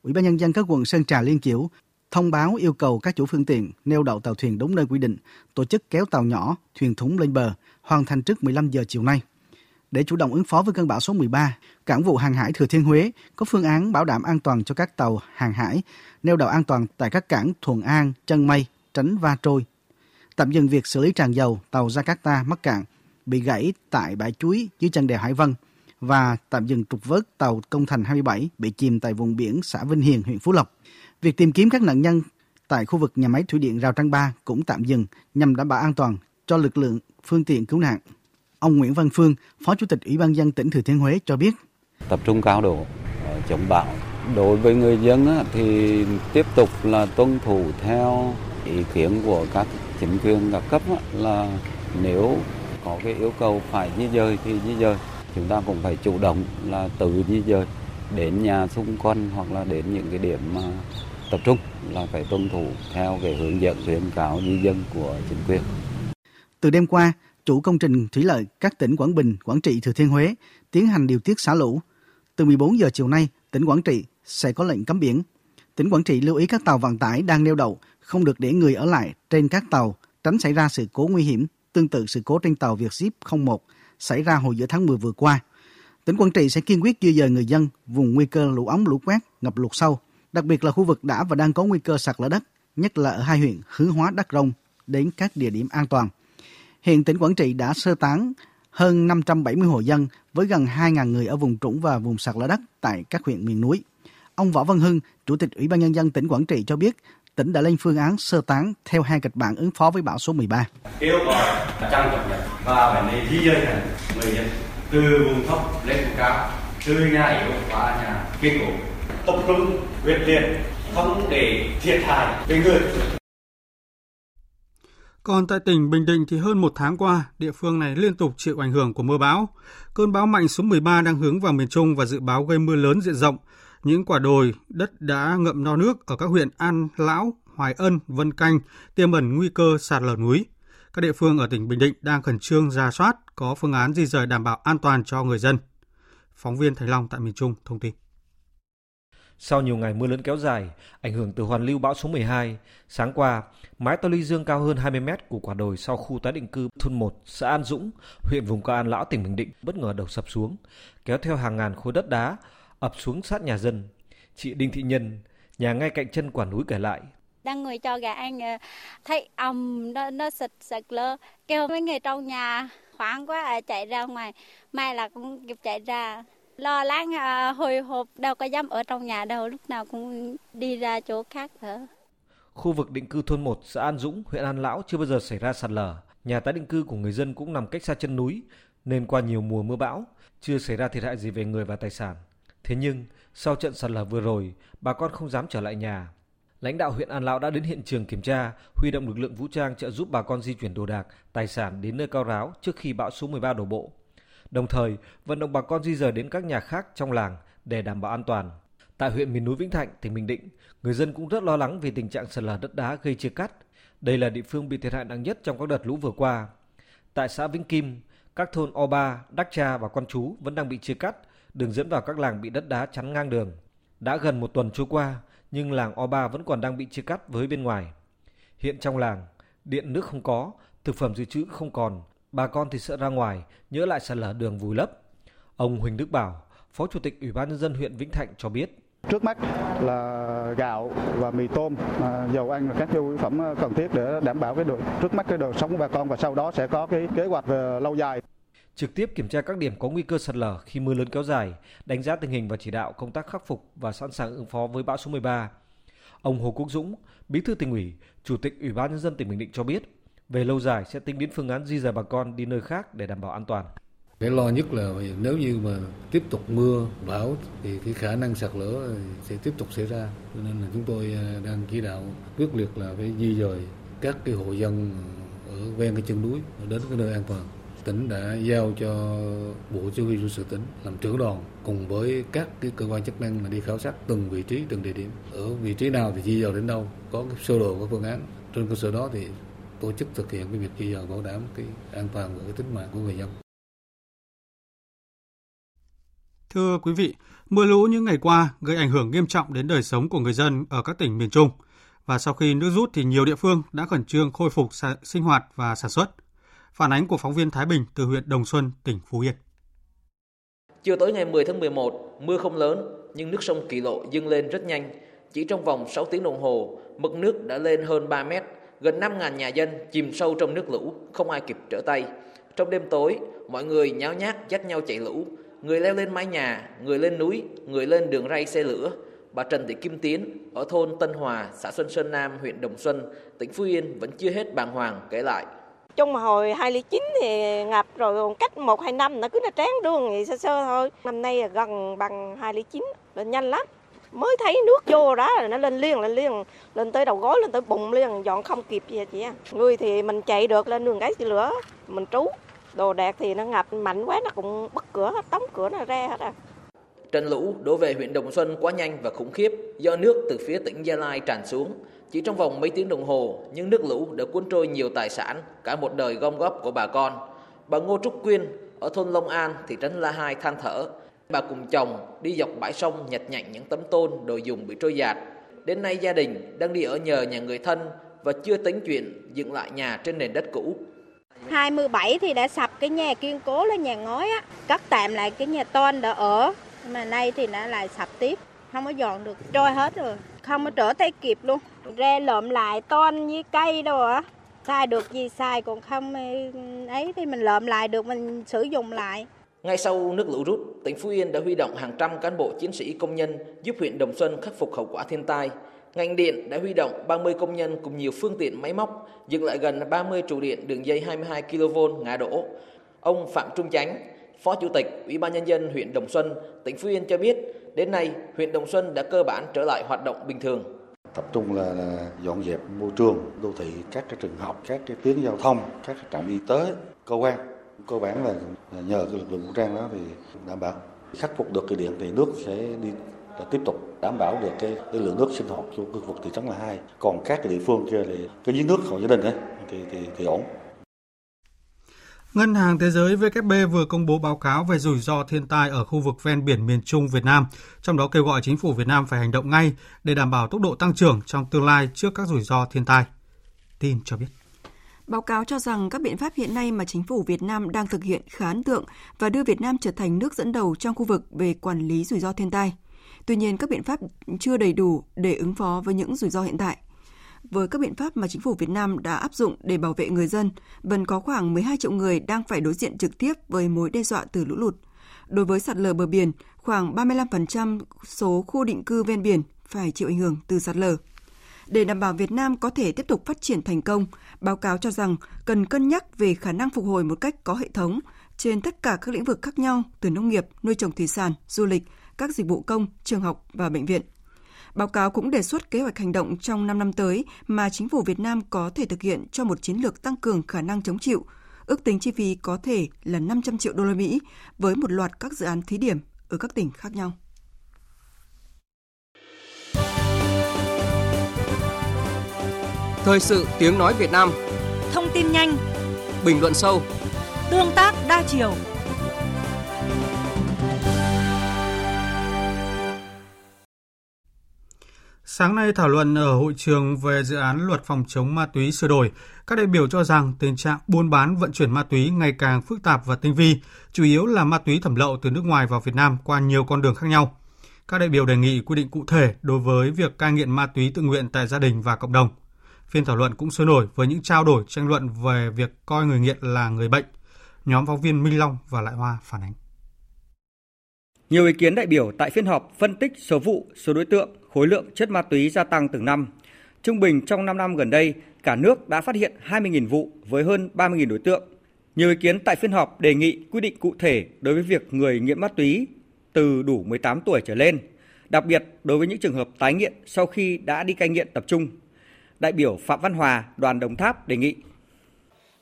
Ủy ban nhân dân các quận Sơn Trà Liên Chiểu thông báo yêu cầu các chủ phương tiện neo đậu tàu thuyền đúng nơi quy định, tổ chức kéo tàu nhỏ, thuyền thúng lên bờ, hoàn thành trước 15 giờ chiều nay. Để chủ động ứng phó với cơn bão số 13, Cảng vụ hàng hải Thừa Thiên Huế có phương án bảo đảm an toàn cho các tàu hàng hải, neo đậu an toàn tại các cảng Thuận An, Chân Mây, tránh va trôi. Tạm dừng việc xử lý tràn dầu tàu Jakarta mắc cạn bị gãy tại bãi chuối dưới chân đèo Hải Vân và tạm dừng trục vớt tàu Công Thành 27 bị chìm tại vùng biển xã Vinh Hiền, huyện Phú Lộc. Việc tìm kiếm các nạn nhân tại khu vực nhà máy thủy điện Rào Trăng Ba cũng tạm dừng nhằm đảm bảo an toàn cho lực lượng phương tiện cứu nạn. Ông Nguyễn Văn Phương, Phó Chủ tịch Ủy ban dân tỉnh Thừa Thiên Huế cho biết. Tập trung cao độ ờ, chống bão. Đối với người dân thì tiếp tục là tuân thủ theo ý kiến của các chính quyền các cấp là nếu có cái yêu cầu phải di dời thì di dời. Chúng ta cũng phải chủ động là tự di dời đến nhà xung quanh hoặc là đến những cái điểm mà tập trung là phải tuân thủ theo cái hướng dẫn khuyến cáo di dân của chính quyền. Từ đêm qua, chủ công trình thủy lợi các tỉnh Quảng Bình, Quảng Trị, Thừa Thiên Huế tiến hành điều tiết xả lũ. Từ 14 giờ chiều nay, tỉnh Quảng Trị sẽ có lệnh cấm biển. Tỉnh Quảng Trị lưu ý các tàu vận tải đang neo đậu không được để người ở lại trên các tàu, tránh xảy ra sự cố nguy hiểm tương tự sự cố trên tàu Vietship 01 xảy ra hồi giữa tháng 10 vừa qua. Tỉnh Quảng Trị sẽ kiên quyết di dời người dân vùng nguy cơ lũ ống lũ quét, ngập lụt sâu, đặc biệt là khu vực đã và đang có nguy cơ sạt lở đất, nhất là ở hai huyện Hướng Hóa, Đắk Rông đến các địa điểm an toàn. Hiện tỉnh Quảng Trị đã sơ tán hơn 570 hộ dân với gần 2.000 người ở vùng trũng và vùng sạt lở đất tại các huyện miền núi. Ông Võ Văn Hưng, Chủ tịch Ủy ban Nhân dân tỉnh Quảng Trị cho biết, tỉnh đã lên phương án sơ tán theo hai kịch bản ứng phó với bão số 13. Kêu gọi trăng cập nhật và phải nên di dời người dân từ vùng thấp lên vùng cao, từ nhà yếu qua nhà kiên cố, tập trung quyết liệt, không để thiệt hại về người còn tại tỉnh Bình Định thì hơn một tháng qua, địa phương này liên tục chịu ảnh hưởng của mưa bão. Cơn bão mạnh số 13 đang hướng vào miền Trung và dự báo gây mưa lớn diện rộng. Những quả đồi, đất đã ngậm no nước ở các huyện An Lão, Hoài Ân, Vân Canh tiềm ẩn nguy cơ sạt lở núi. Các địa phương ở tỉnh Bình Định đang khẩn trương ra soát, có phương án di rời đảm bảo an toàn cho người dân. Phóng viên Thành Long tại miền Trung thông tin. Sau nhiều ngày mưa lớn kéo dài, ảnh hưởng từ hoàn lưu bão số 12, sáng qua, mái tàu ly dương cao hơn 20 mét của quả đồi sau khu tái định cư thôn 1, xã An Dũng, huyện vùng cao An Lão, tỉnh Bình Định bất ngờ đổ sập xuống, kéo theo hàng ngàn khối đất đá ập xuống sát nhà dân. Chị Đinh Thị Nhân, nhà ngay cạnh chân quả núi kể lại. Đang ngồi cho gà anh ờ, thấy ầm nó nó sật sật lơ, kêu mấy người trong nhà hoảng quá à, chạy ra ngoài, may là cũng kịp chạy ra. Lo lắng à, hồi hộp đâu có dám ở trong nhà đâu lúc nào cũng đi ra chỗ khác nữa khu vực định cư thôn 1 xã An Dũng huyện An Lão chưa bao giờ xảy ra sạt lở. Nhà tái định cư của người dân cũng nằm cách xa chân núi nên qua nhiều mùa mưa bão chưa xảy ra thiệt hại gì về người và tài sản thế nhưng sau trận sạt lở vừa rồi bà con không dám trở lại nhà lãnh đạo huyện An Lão đã đến hiện trường kiểm tra huy động lực lượng vũ trang trợ giúp bà con di chuyển đồ đạc tài sản đến nơi cao ráo trước khi bão số 13 đổ bộ đồng thời vận động bà con di rời đến các nhà khác trong làng để đảm bảo an toàn. Tại huyện miền núi Vĩnh Thạnh, tỉnh Bình Định, người dân cũng rất lo lắng vì tình trạng sạt lở đất đá gây chia cắt. Đây là địa phương bị thiệt hại nặng nhất trong các đợt lũ vừa qua. Tại xã Vĩnh Kim, các thôn O3, Đắc Cha và Quan Chú vẫn đang bị chia cắt, đường dẫn vào các làng bị đất đá chắn ngang đường. Đã gần một tuần trôi qua, nhưng làng Oba vẫn còn đang bị chia cắt với bên ngoài. Hiện trong làng, điện nước không có, thực phẩm dự trữ không còn, bà con thì sợ ra ngoài, nhớ lại sạt lở đường vùi lấp. Ông Huỳnh Đức Bảo, Phó Chủ tịch Ủy ban nhân dân huyện Vĩnh Thạnh cho biết. Trước mắt là gạo và mì tôm, à, dầu ăn và các nhu yếu phẩm cần thiết để đảm bảo cái đời, trước mắt cái đời sống của bà con và sau đó sẽ có cái kế hoạch về lâu dài. Trực tiếp kiểm tra các điểm có nguy cơ sạt lở khi mưa lớn kéo dài, đánh giá tình hình và chỉ đạo công tác khắc phục và sẵn sàng ứng phó với bão số 13. Ông Hồ Quốc Dũng, Bí thư tỉnh ủy, Chủ tịch Ủy ban nhân dân tỉnh Bình Định cho biết, về lâu dài sẽ tính đến phương án di rời bà con đi nơi khác để đảm bảo an toàn. Cái lo nhất là nếu như mà tiếp tục mưa, bão thì cái khả năng sạt lở sẽ tiếp tục xảy ra. Cho nên là chúng tôi à, đang chỉ đạo quyết liệt là phải di dời các cái hộ dân ở ven cái chân núi đến cái nơi an toàn. Tỉnh đã giao cho Bộ Chỉ huy quân sự tỉnh làm trưởng đoàn cùng với các cái cơ quan chức năng là đi khảo sát từng vị trí, từng địa điểm. Ở vị trí nào thì di dời đến đâu, có cái sơ đồ có phương án. Trên cơ sở đó thì tổ chức thực hiện cái việc di dời bảo đảm cái an toàn và cái tính mạng của người dân. Thưa quý vị, mưa lũ những ngày qua gây ảnh hưởng nghiêm trọng đến đời sống của người dân ở các tỉnh miền Trung. Và sau khi nước rút thì nhiều địa phương đã khẩn trương khôi phục sinh hoạt và sản xuất. Phản ánh của phóng viên Thái Bình từ huyện Đồng Xuân, tỉnh Phú Yên. Chiều tối ngày 10 tháng 11, mưa không lớn nhưng nước sông Kỳ Lộ dâng lên rất nhanh. Chỉ trong vòng 6 tiếng đồng hồ, mực nước đã lên hơn 3 mét, gần 5.000 nhà dân chìm sâu trong nước lũ, không ai kịp trở tay. Trong đêm tối, mọi người nháo nhác dắt nhau chạy lũ, người leo lên mái nhà, người lên núi, người lên đường ray xe lửa. Bà Trần Thị Kim Tiến ở thôn Tân Hòa, xã Xuân Sơn Nam, huyện Đồng Xuân, tỉnh Phú Yên vẫn chưa hết bàng hoàng kể lại. Trong hồi 2009 thì ngập rồi cách 1 2 năm nó cứ nó tráng đường thì sơ sơ thôi. Năm nay gần bằng 2009 là nhanh lắm. Mới thấy nước vô đó là nó lên liền lên liền, lên tới đầu gối, lên tới bụng liền, dọn không kịp gì chị. Người thì mình chạy được lên đường cái lửa, mình trú đồ đạc thì nó ngập mạnh quá, nó cũng bất cửa, tống cửa nó ra hết à Trận lũ đổ về huyện Đồng Xuân quá nhanh và khủng khiếp do nước từ phía tỉnh Gia Lai tràn xuống. Chỉ trong vòng mấy tiếng đồng hồ, những nước lũ đã cuốn trôi nhiều tài sản, cả một đời gom góp của bà con. Bà Ngô Trúc Quyên ở thôn Long An, thị trấn La Hai than thở. Bà cùng chồng đi dọc bãi sông nhặt nhạnh những tấm tôn, đồ dùng bị trôi dạt. Đến nay gia đình đang đi ở nhờ nhà người thân và chưa tính chuyện dựng lại nhà trên nền đất cũ 27 thì đã sập cái nhà kiên cố là nhà ngói á, cắt tạm lại cái nhà tôn đã ở, mà nay thì nó lại sập tiếp, không có dọn được, trôi hết rồi, không có trở tay kịp luôn. Ra lợm lại toan với cây đâu á, xài được gì xài còn không ừ, ấy thì mình lợm lại được mình sử dụng lại. Ngay sau nước lũ rút, tỉnh Phú Yên đã huy động hàng trăm cán bộ chiến sĩ công nhân giúp huyện Đồng Xuân khắc phục hậu quả thiên tai, Ngành điện đã huy động 30 công nhân cùng nhiều phương tiện máy móc dựng lại gần 30 trụ điện đường dây 22 kV ngã đổ. Ông Phạm Trung Chánh, Phó Chủ tịch Ủy ban nhân dân huyện Đồng Xuân, tỉnh Phú Yên cho biết, đến nay huyện Đồng Xuân đã cơ bản trở lại hoạt động bình thường. Tập trung là, là dọn dẹp môi trường, đô thị, các cái trường học, các cái tuyến giao thông, các cái trạm y tế, cơ quan. Cơ bản là nhờ cái lực lượng vũ trang đó thì đảm bảo khắc phục được cái điện thì nước sẽ đi là tiếp tục đảm bảo được cái, cái lượng nước sinh hoạt cho khu vực thị trấn là hai còn các cái địa phương kia thì cái giếng nước hộ gia đình ấy thì thì thì ổn Ngân hàng Thế giới WB vừa công bố báo cáo về rủi ro thiên tai ở khu vực ven biển miền Trung Việt Nam, trong đó kêu gọi chính phủ Việt Nam phải hành động ngay để đảm bảo tốc độ tăng trưởng trong tương lai trước các rủi ro thiên tai. Tin cho biết. Báo cáo cho rằng các biện pháp hiện nay mà chính phủ Việt Nam đang thực hiện khá ấn tượng và đưa Việt Nam trở thành nước dẫn đầu trong khu vực về quản lý rủi ro thiên tai. Tuy nhiên, các biện pháp chưa đầy đủ để ứng phó với những rủi ro hiện tại. Với các biện pháp mà chính phủ Việt Nam đã áp dụng để bảo vệ người dân, vẫn có khoảng 12 triệu người đang phải đối diện trực tiếp với mối đe dọa từ lũ lụt. Đối với sạt lở bờ biển, khoảng 35% số khu định cư ven biển phải chịu ảnh hưởng từ sạt lở. Để đảm bảo Việt Nam có thể tiếp tục phát triển thành công, báo cáo cho rằng cần cân nhắc về khả năng phục hồi một cách có hệ thống trên tất cả các lĩnh vực khác nhau từ nông nghiệp, nuôi trồng thủy sản, du lịch, các dịch vụ công, trường học và bệnh viện. Báo cáo cũng đề xuất kế hoạch hành động trong 5 năm tới mà chính phủ Việt Nam có thể thực hiện cho một chiến lược tăng cường khả năng chống chịu. Ước tính chi phí có thể là 500 triệu đô la Mỹ với một loạt các dự án thí điểm ở các tỉnh khác nhau. Thời sự tiếng nói Việt Nam Thông tin nhanh Bình luận sâu Tương tác đa chiều. Sáng nay thảo luận ở hội trường về dự án luật phòng chống ma túy sửa đổi, các đại biểu cho rằng tình trạng buôn bán vận chuyển ma túy ngày càng phức tạp và tinh vi, chủ yếu là ma túy thẩm lậu từ nước ngoài vào Việt Nam qua nhiều con đường khác nhau. Các đại biểu đề nghị quy định cụ thể đối với việc cai nghiện ma túy tự nguyện tại gia đình và cộng đồng. Phiên thảo luận cũng sôi nổi với những trao đổi tranh luận về việc coi người nghiện là người bệnh. Nhóm phóng viên Minh Long và Lại Hoa phản ánh. Nhiều ý kiến đại biểu tại phiên họp phân tích số vụ, số đối tượng, khối lượng chất ma túy gia tăng từng năm. Trung bình trong 5 năm gần đây, cả nước đã phát hiện 20.000 vụ với hơn 30.000 đối tượng. Nhiều ý kiến tại phiên họp đề nghị quy định cụ thể đối với việc người nghiện ma túy từ đủ 18 tuổi trở lên, đặc biệt đối với những trường hợp tái nghiện sau khi đã đi cai nghiện tập trung. Đại biểu Phạm Văn Hòa, đoàn Đồng Tháp đề nghị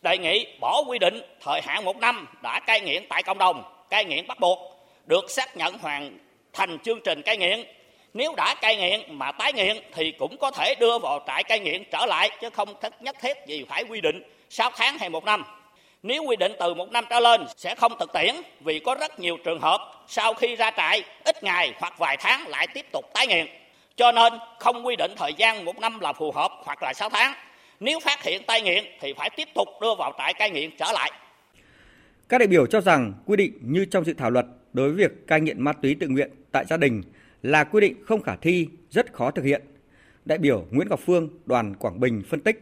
đề nghị bỏ quy định thời hạn một năm đã cai nghiện tại cộng đồng, cai nghiện bắt buộc, được xác nhận hoàn thành chương trình cai nghiện. Nếu đã cai nghiện mà tái nghiện thì cũng có thể đưa vào trại cai nghiện trở lại, chứ không nhất thiết gì phải quy định 6 tháng hay một năm. Nếu quy định từ một năm trở lên sẽ không thực tiễn vì có rất nhiều trường hợp sau khi ra trại, ít ngày hoặc vài tháng lại tiếp tục tái nghiện. Cho nên không quy định thời gian một năm là phù hợp hoặc là 6 tháng. Nếu phát hiện tai nghiện thì phải tiếp tục đưa vào trại cai nghiện trở lại. Các đại biểu cho rằng quy định như trong dự thảo luật đối với việc cai nghiện ma túy tự nguyện tại gia đình là quy định không khả thi, rất khó thực hiện. Đại biểu Nguyễn Ngọc Phương, đoàn Quảng Bình phân tích.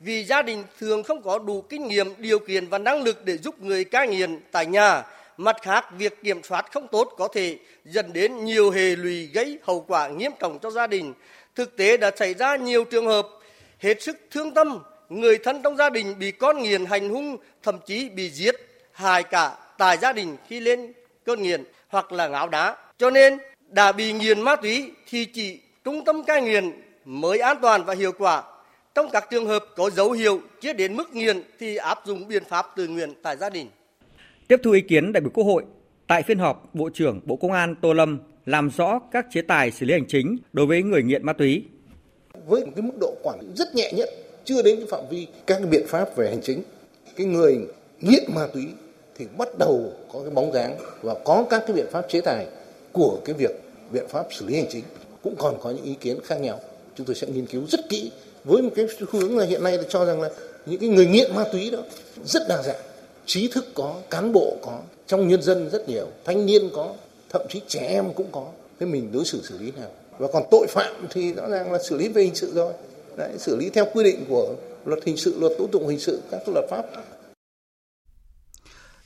Vì gia đình thường không có đủ kinh nghiệm, điều kiện và năng lực để giúp người cai nghiện tại nhà, mặt khác việc kiểm soát không tốt có thể dẫn đến nhiều hệ lụy gây hậu quả nghiêm trọng cho gia đình. Thực tế đã xảy ra nhiều trường hợp hết sức thương tâm, người thân trong gia đình bị con nghiện hành hung, thậm chí bị giết, hại cả tại gia đình khi lên cơn nghiện hoặc là ngáo đá. Cho nên đã bị nghiện ma túy thì chỉ trung tâm cai nghiện mới an toàn và hiệu quả. Trong các trường hợp có dấu hiệu chưa đến mức nghiện thì áp dụng biện pháp tự nguyện tại gia đình. Tiếp thu ý kiến đại biểu Quốc hội, tại phiên họp, Bộ trưởng Bộ Công an Tô Lâm làm rõ các chế tài xử lý hành chính đối với người nghiện ma túy. Với cái mức độ quản lý rất nhẹ nhất, chưa đến cái phạm vi các biện pháp về hành chính. Cái người nghiện ma túy thì bắt đầu có cái bóng dáng và có các cái biện pháp chế tài của cái việc biện pháp xử lý hành chính cũng còn có những ý kiến khác nhau. Chúng tôi sẽ nghiên cứu rất kỹ với một cái hướng là hiện nay là cho rằng là những cái người nghiện ma túy đó rất đa dạng trí thức có cán bộ có trong nhân dân rất nhiều thanh niên có thậm chí trẻ em cũng có. Thế mình đối xử xử lý nào? Và còn tội phạm thì rõ ràng là xử lý về hình sự rồi. Đấy, xử lý theo quy định của luật hình sự luật tố tụng hình sự các luật pháp.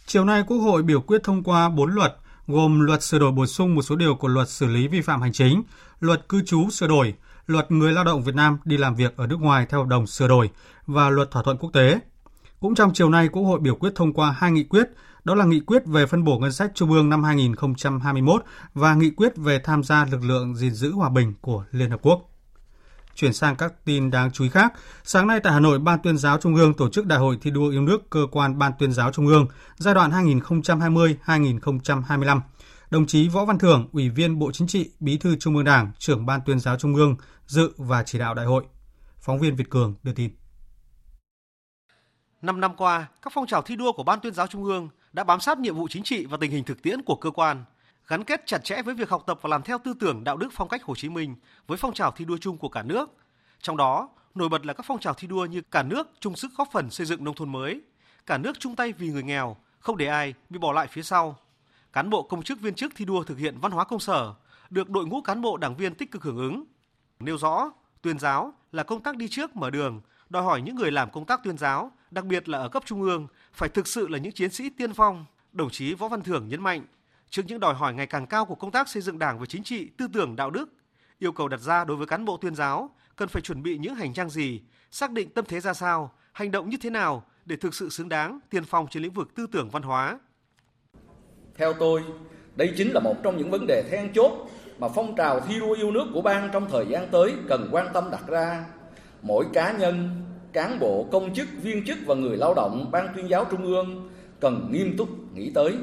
Chiều nay, Quốc hội biểu quyết thông qua 4 luật, gồm luật sửa đổi bổ sung một số điều của luật xử lý vi phạm hành chính, luật cư trú sửa đổi, luật người lao động Việt Nam đi làm việc ở nước ngoài theo hợp đồng sửa đổi và luật thỏa thuận quốc tế. Cũng trong chiều nay, Quốc hội biểu quyết thông qua hai nghị quyết, đó là nghị quyết về phân bổ ngân sách trung ương năm 2021 và nghị quyết về tham gia lực lượng gìn giữ hòa bình của Liên Hợp Quốc. Chuyển sang các tin đáng chú ý khác, sáng nay tại Hà Nội, Ban tuyên giáo Trung ương tổ chức Đại hội thi đua yêu nước cơ quan Ban tuyên giáo Trung ương giai đoạn 2020-2025. Đồng chí Võ Văn Thưởng, Ủy viên Bộ Chính trị, Bí thư Trung ương Đảng, trưởng Ban tuyên giáo Trung ương dự và chỉ đạo đại hội. Phóng viên Việt Cường đưa tin. Năm năm qua, các phong trào thi đua của Ban tuyên giáo Trung ương đã bám sát nhiệm vụ chính trị và tình hình thực tiễn của cơ quan, gắn kết chặt chẽ với việc học tập và làm theo tư tưởng đạo đức phong cách Hồ Chí Minh với phong trào thi đua chung của cả nước. Trong đó, nổi bật là các phong trào thi đua như cả nước chung sức góp phần xây dựng nông thôn mới, cả nước chung tay vì người nghèo, không để ai bị bỏ lại phía sau. Cán bộ công chức viên chức thi đua thực hiện văn hóa công sở, được đội ngũ cán bộ đảng viên tích cực hưởng ứng. Nêu rõ, tuyên giáo là công tác đi trước mở đường, đòi hỏi những người làm công tác tuyên giáo, đặc biệt là ở cấp trung ương, phải thực sự là những chiến sĩ tiên phong. Đồng chí Võ Văn Thưởng nhấn mạnh, trước những đòi hỏi ngày càng cao của công tác xây dựng Đảng về chính trị, tư tưởng đạo đức, yêu cầu đặt ra đối với cán bộ tuyên giáo cần phải chuẩn bị những hành trang gì, xác định tâm thế ra sao, hành động như thế nào để thực sự xứng đáng tiên phong trên lĩnh vực tư tưởng văn hóa. Theo tôi, đây chính là một trong những vấn đề then chốt mà phong trào thi đua yêu nước của ban trong thời gian tới cần quan tâm đặt ra. Mỗi cá nhân, cán bộ, công chức, viên chức và người lao động ban tuyên giáo trung ương cần nghiêm túc nghĩ tới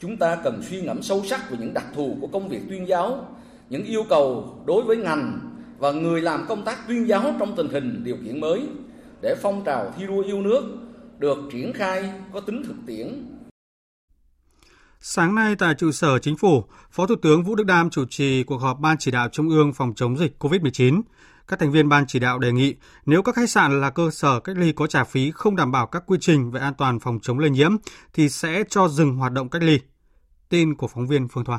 chúng ta cần suy ngẫm sâu sắc về những đặc thù của công việc tuyên giáo, những yêu cầu đối với ngành và người làm công tác tuyên giáo trong tình hình điều kiện mới để phong trào thi đua yêu nước được triển khai có tính thực tiễn. Sáng nay tại trụ sở chính phủ, Phó Thủ tướng Vũ Đức Đam chủ trì cuộc họp Ban chỉ đạo Trung ương phòng chống dịch COVID-19. Các thành viên ban chỉ đạo đề nghị nếu các khách sạn là cơ sở cách ly có trả phí không đảm bảo các quy trình về an toàn phòng chống lây nhiễm thì sẽ cho dừng hoạt động cách ly. Tin của phóng viên Phương Thoa.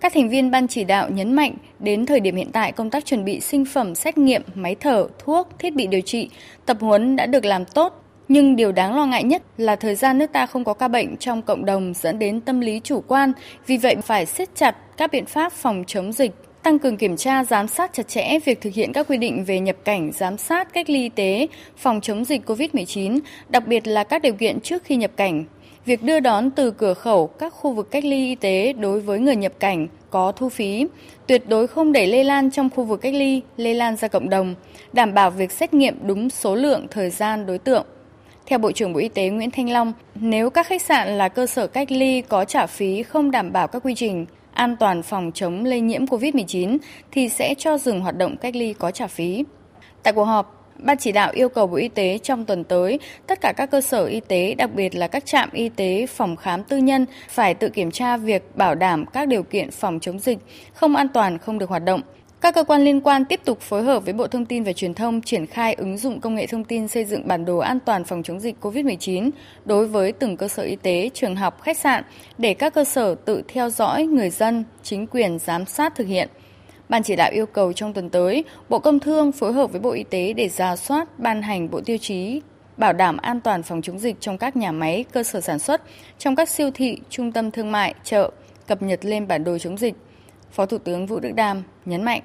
Các thành viên ban chỉ đạo nhấn mạnh đến thời điểm hiện tại công tác chuẩn bị sinh phẩm xét nghiệm, máy thở, thuốc, thiết bị điều trị, tập huấn đã được làm tốt. Nhưng điều đáng lo ngại nhất là thời gian nước ta không có ca bệnh trong cộng đồng dẫn đến tâm lý chủ quan, vì vậy phải siết chặt các biện pháp phòng chống dịch tăng cường kiểm tra, giám sát chặt chẽ việc thực hiện các quy định về nhập cảnh, giám sát, cách ly y tế, phòng chống dịch COVID-19, đặc biệt là các điều kiện trước khi nhập cảnh. Việc đưa đón từ cửa khẩu các khu vực cách ly y tế đối với người nhập cảnh có thu phí, tuyệt đối không để lây lan trong khu vực cách ly, lây lan ra cộng đồng, đảm bảo việc xét nghiệm đúng số lượng, thời gian, đối tượng. Theo Bộ trưởng Bộ Y tế Nguyễn Thanh Long, nếu các khách sạn là cơ sở cách ly có trả phí không đảm bảo các quy trình, an toàn phòng chống lây nhiễm COVID-19 thì sẽ cho dừng hoạt động cách ly có trả phí. Tại cuộc họp, Ban chỉ đạo yêu cầu Bộ Y tế trong tuần tới, tất cả các cơ sở y tế, đặc biệt là các trạm y tế, phòng khám tư nhân phải tự kiểm tra việc bảo đảm các điều kiện phòng chống dịch, không an toàn không được hoạt động. Các cơ quan liên quan tiếp tục phối hợp với Bộ Thông tin và Truyền thông triển khai ứng dụng công nghệ thông tin xây dựng bản đồ an toàn phòng chống dịch COVID-19 đối với từng cơ sở y tế, trường học, khách sạn để các cơ sở tự theo dõi người dân, chính quyền giám sát thực hiện. Ban chỉ đạo yêu cầu trong tuần tới, Bộ Công Thương phối hợp với Bộ Y tế để ra soát, ban hành bộ tiêu chí bảo đảm an toàn phòng chống dịch trong các nhà máy, cơ sở sản xuất, trong các siêu thị, trung tâm thương mại, chợ, cập nhật lên bản đồ chống dịch. Phó Thủ tướng Vũ Đức Đam nhấn mạnh.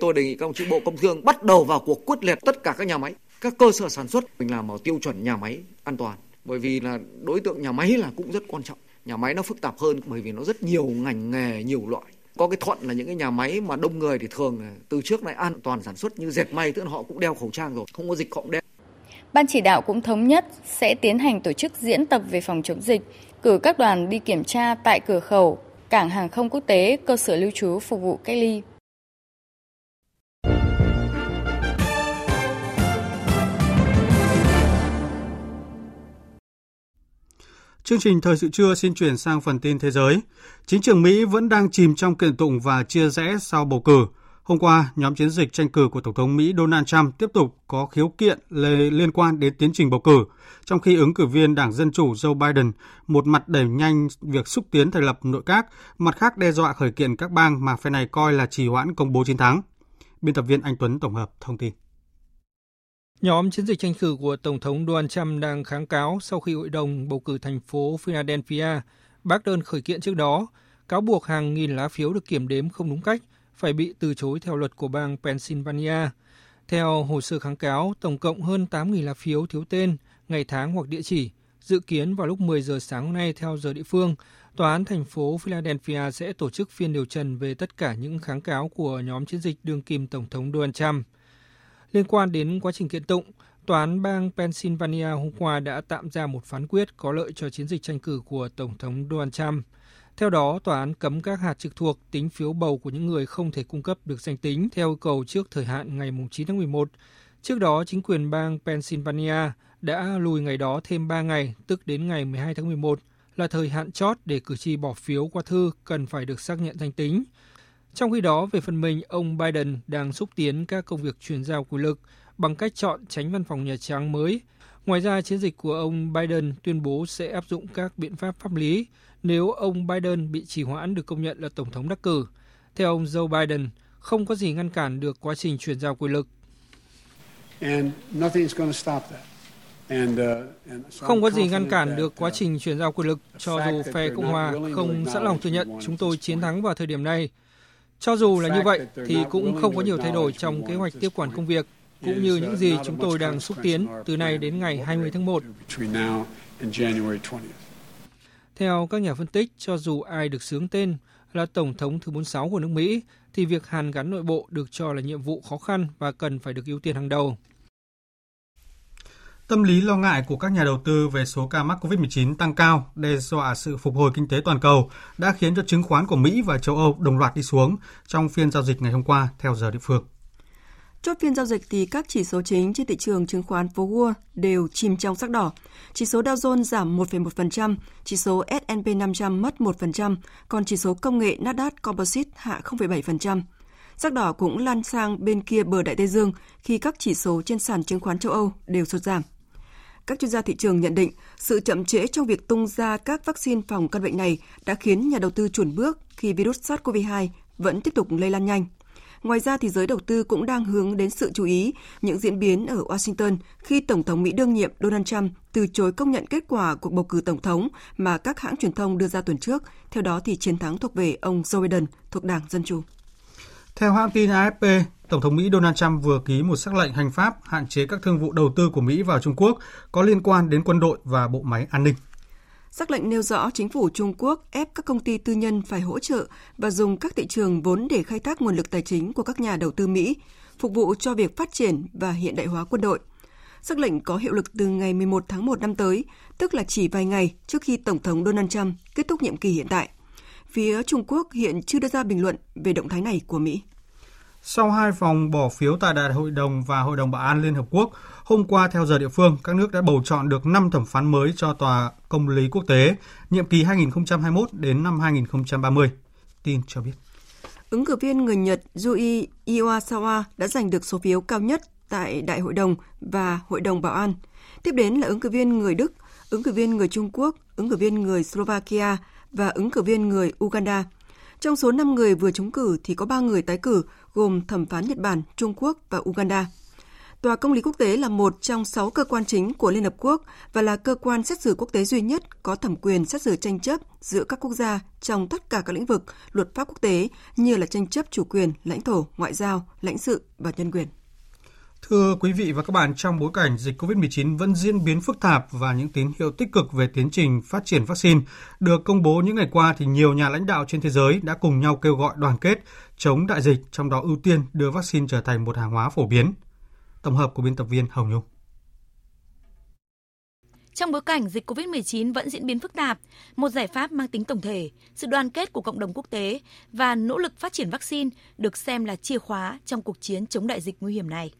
Tôi đề nghị các ông chí Bộ Công Thương bắt đầu vào cuộc quyết liệt tất cả các nhà máy, các cơ sở sản xuất mình làm ở tiêu chuẩn nhà máy an toàn. Bởi vì là đối tượng nhà máy là cũng rất quan trọng. Nhà máy nó phức tạp hơn bởi vì nó rất nhiều ngành nghề, nhiều loại có cái thuận là những cái nhà máy mà đông người thì thường từ trước này an toàn sản xuất như dệt may tức là họ cũng đeo khẩu trang rồi không có dịch họ cũng đeo Ban chỉ đạo cũng thống nhất sẽ tiến hành tổ chức diễn tập về phòng chống dịch, cử các đoàn đi kiểm tra tại cửa khẩu, cảng hàng không quốc tế, cơ sở lưu trú phục vụ cách ly. Chương trình thời sự trưa xin chuyển sang phần tin thế giới. Chính trường Mỹ vẫn đang chìm trong kiện tụng và chia rẽ sau bầu cử. Hôm qua, nhóm chiến dịch tranh cử của Tổng thống Mỹ Donald Trump tiếp tục có khiếu kiện liên quan đến tiến trình bầu cử, trong khi ứng cử viên Đảng Dân Chủ Joe Biden một mặt đẩy nhanh việc xúc tiến thành lập nội các, mặt khác đe dọa khởi kiện các bang mà phe này coi là trì hoãn công bố chiến thắng. Biên tập viên Anh Tuấn tổng hợp thông tin. Nhóm chiến dịch tranh cử của Tổng thống Donald Trump đang kháng cáo sau khi Hội đồng bầu cử thành phố Philadelphia bác đơn khởi kiện trước đó, cáo buộc hàng nghìn lá phiếu được kiểm đếm không đúng cách phải bị từ chối theo luật của bang Pennsylvania. Theo hồ sơ kháng cáo, tổng cộng hơn 8.000 lá phiếu thiếu tên, ngày tháng hoặc địa chỉ. Dự kiến vào lúc 10 giờ sáng hôm nay theo giờ địa phương, Tòa án thành phố Philadelphia sẽ tổ chức phiên điều trần về tất cả những kháng cáo của nhóm chiến dịch đương kim Tổng thống Donald Trump. Liên quan đến quá trình kiện tụng, Tòa án bang Pennsylvania hôm qua đã tạm ra một phán quyết có lợi cho chiến dịch tranh cử của Tổng thống Donald Trump. Theo đó, tòa án cấm các hạt trực thuộc tính phiếu bầu của những người không thể cung cấp được danh tính theo yêu cầu trước thời hạn ngày 9 tháng 11. Trước đó, chính quyền bang Pennsylvania đã lùi ngày đó thêm 3 ngày, tức đến ngày 12 tháng 11, là thời hạn chót để cử tri bỏ phiếu qua thư cần phải được xác nhận danh tính. Trong khi đó, về phần mình, ông Biden đang xúc tiến các công việc chuyển giao quyền lực bằng cách chọn tránh văn phòng Nhà Trắng mới. Ngoài ra, chiến dịch của ông Biden tuyên bố sẽ áp dụng các biện pháp pháp lý nếu ông Biden bị trì hoãn được công nhận là Tổng thống đắc cử. Theo ông Joe Biden, không có gì ngăn cản được quá trình chuyển giao quyền lực. Không có gì ngăn cản được quá trình chuyển giao quyền lực cho dù phe Cộng hòa không sẵn lòng thừa nhận chúng tôi chiến thắng vào thời điểm này. Cho dù là như vậy thì cũng không có nhiều thay đổi trong kế hoạch tiếp quản công việc cũng như những gì chúng tôi đang xúc tiến từ nay đến ngày 20 tháng 1. Theo các nhà phân tích, cho dù ai được sướng tên là Tổng thống thứ 46 của nước Mỹ, thì việc hàn gắn nội bộ được cho là nhiệm vụ khó khăn và cần phải được ưu tiên hàng đầu. Tâm lý lo ngại của các nhà đầu tư về số ca mắc COVID-19 tăng cao, đe dọa sự phục hồi kinh tế toàn cầu, đã khiến cho chứng khoán của Mỹ và châu Âu đồng loạt đi xuống trong phiên giao dịch ngày hôm qua theo giờ địa phương. Chốt phiên giao dịch thì các chỉ số chính trên thị trường chứng khoán phố Wall đều chìm trong sắc đỏ. Chỉ số Dow Jones giảm 1,1%, chỉ số S&P 500 mất 1%, còn chỉ số công nghệ Nasdaq Composite hạ 0,7%. Sắc đỏ cũng lan sang bên kia bờ Đại Tây Dương khi các chỉ số trên sàn chứng khoán châu Âu đều sụt giảm. Các chuyên gia thị trường nhận định sự chậm trễ trong việc tung ra các vaccine phòng căn bệnh này đã khiến nhà đầu tư chuẩn bước khi virus SARS-CoV-2 vẫn tiếp tục lây lan nhanh. Ngoài ra thì giới đầu tư cũng đang hướng đến sự chú ý những diễn biến ở Washington khi Tổng thống Mỹ đương nhiệm Donald Trump từ chối công nhận kết quả cuộc bầu cử tổng thống mà các hãng truyền thông đưa ra tuần trước. Theo đó thì chiến thắng thuộc về ông Joe Biden thuộc Đảng Dân Chủ. Theo hãng tin AFP, Tổng thống Mỹ Donald Trump vừa ký một sắc lệnh hành pháp hạn chế các thương vụ đầu tư của Mỹ vào Trung Quốc có liên quan đến quân đội và bộ máy an ninh. Sắc lệnh nêu rõ chính phủ Trung Quốc ép các công ty tư nhân phải hỗ trợ và dùng các thị trường vốn để khai thác nguồn lực tài chính của các nhà đầu tư Mỹ, phục vụ cho việc phát triển và hiện đại hóa quân đội. Sắc lệnh có hiệu lực từ ngày 11 tháng 1 năm tới, tức là chỉ vài ngày trước khi Tổng thống Donald Trump kết thúc nhiệm kỳ hiện tại. Phía Trung Quốc hiện chưa đưa ra bình luận về động thái này của Mỹ. Sau hai vòng bỏ phiếu tại Đại hội đồng và Hội đồng Bảo an Liên Hợp Quốc, hôm qua theo giờ địa phương, các nước đã bầu chọn được 5 thẩm phán mới cho Tòa Công lý Quốc tế, nhiệm kỳ 2021 đến năm 2030. Tin cho biết. Ứng cử viên người Nhật Yui Iwasawa đã giành được số phiếu cao nhất tại Đại hội đồng và Hội đồng Bảo an. Tiếp đến là ứng cử viên người Đức, ứng cử viên người Trung Quốc, ứng cử viên người Slovakia và ứng cử viên người Uganda. Trong số 5 người vừa trúng cử thì có 3 người tái cử, gồm thẩm phán Nhật Bản, Trung Quốc và Uganda. Tòa Công lý Quốc tế là một trong 6 cơ quan chính của Liên Hợp Quốc và là cơ quan xét xử quốc tế duy nhất có thẩm quyền xét xử tranh chấp giữa các quốc gia trong tất cả các lĩnh vực luật pháp quốc tế như là tranh chấp chủ quyền, lãnh thổ, ngoại giao, lãnh sự và nhân quyền. Thưa quý vị và các bạn, trong bối cảnh dịch COVID-19 vẫn diễn biến phức tạp và những tín hiệu tích cực về tiến trình phát triển vaccine được công bố những ngày qua thì nhiều nhà lãnh đạo trên thế giới đã cùng nhau kêu gọi đoàn kết chống đại dịch, trong đó ưu tiên đưa vaccine trở thành một hàng hóa phổ biến. Tổng hợp của biên tập viên Hồng Nhung. Trong bối cảnh dịch COVID-19 vẫn diễn biến phức tạp, một giải pháp mang tính tổng thể, sự đoàn kết của cộng đồng quốc tế và nỗ lực phát triển vaccine được xem là chìa khóa trong cuộc chiến chống đại dịch nguy hiểm này.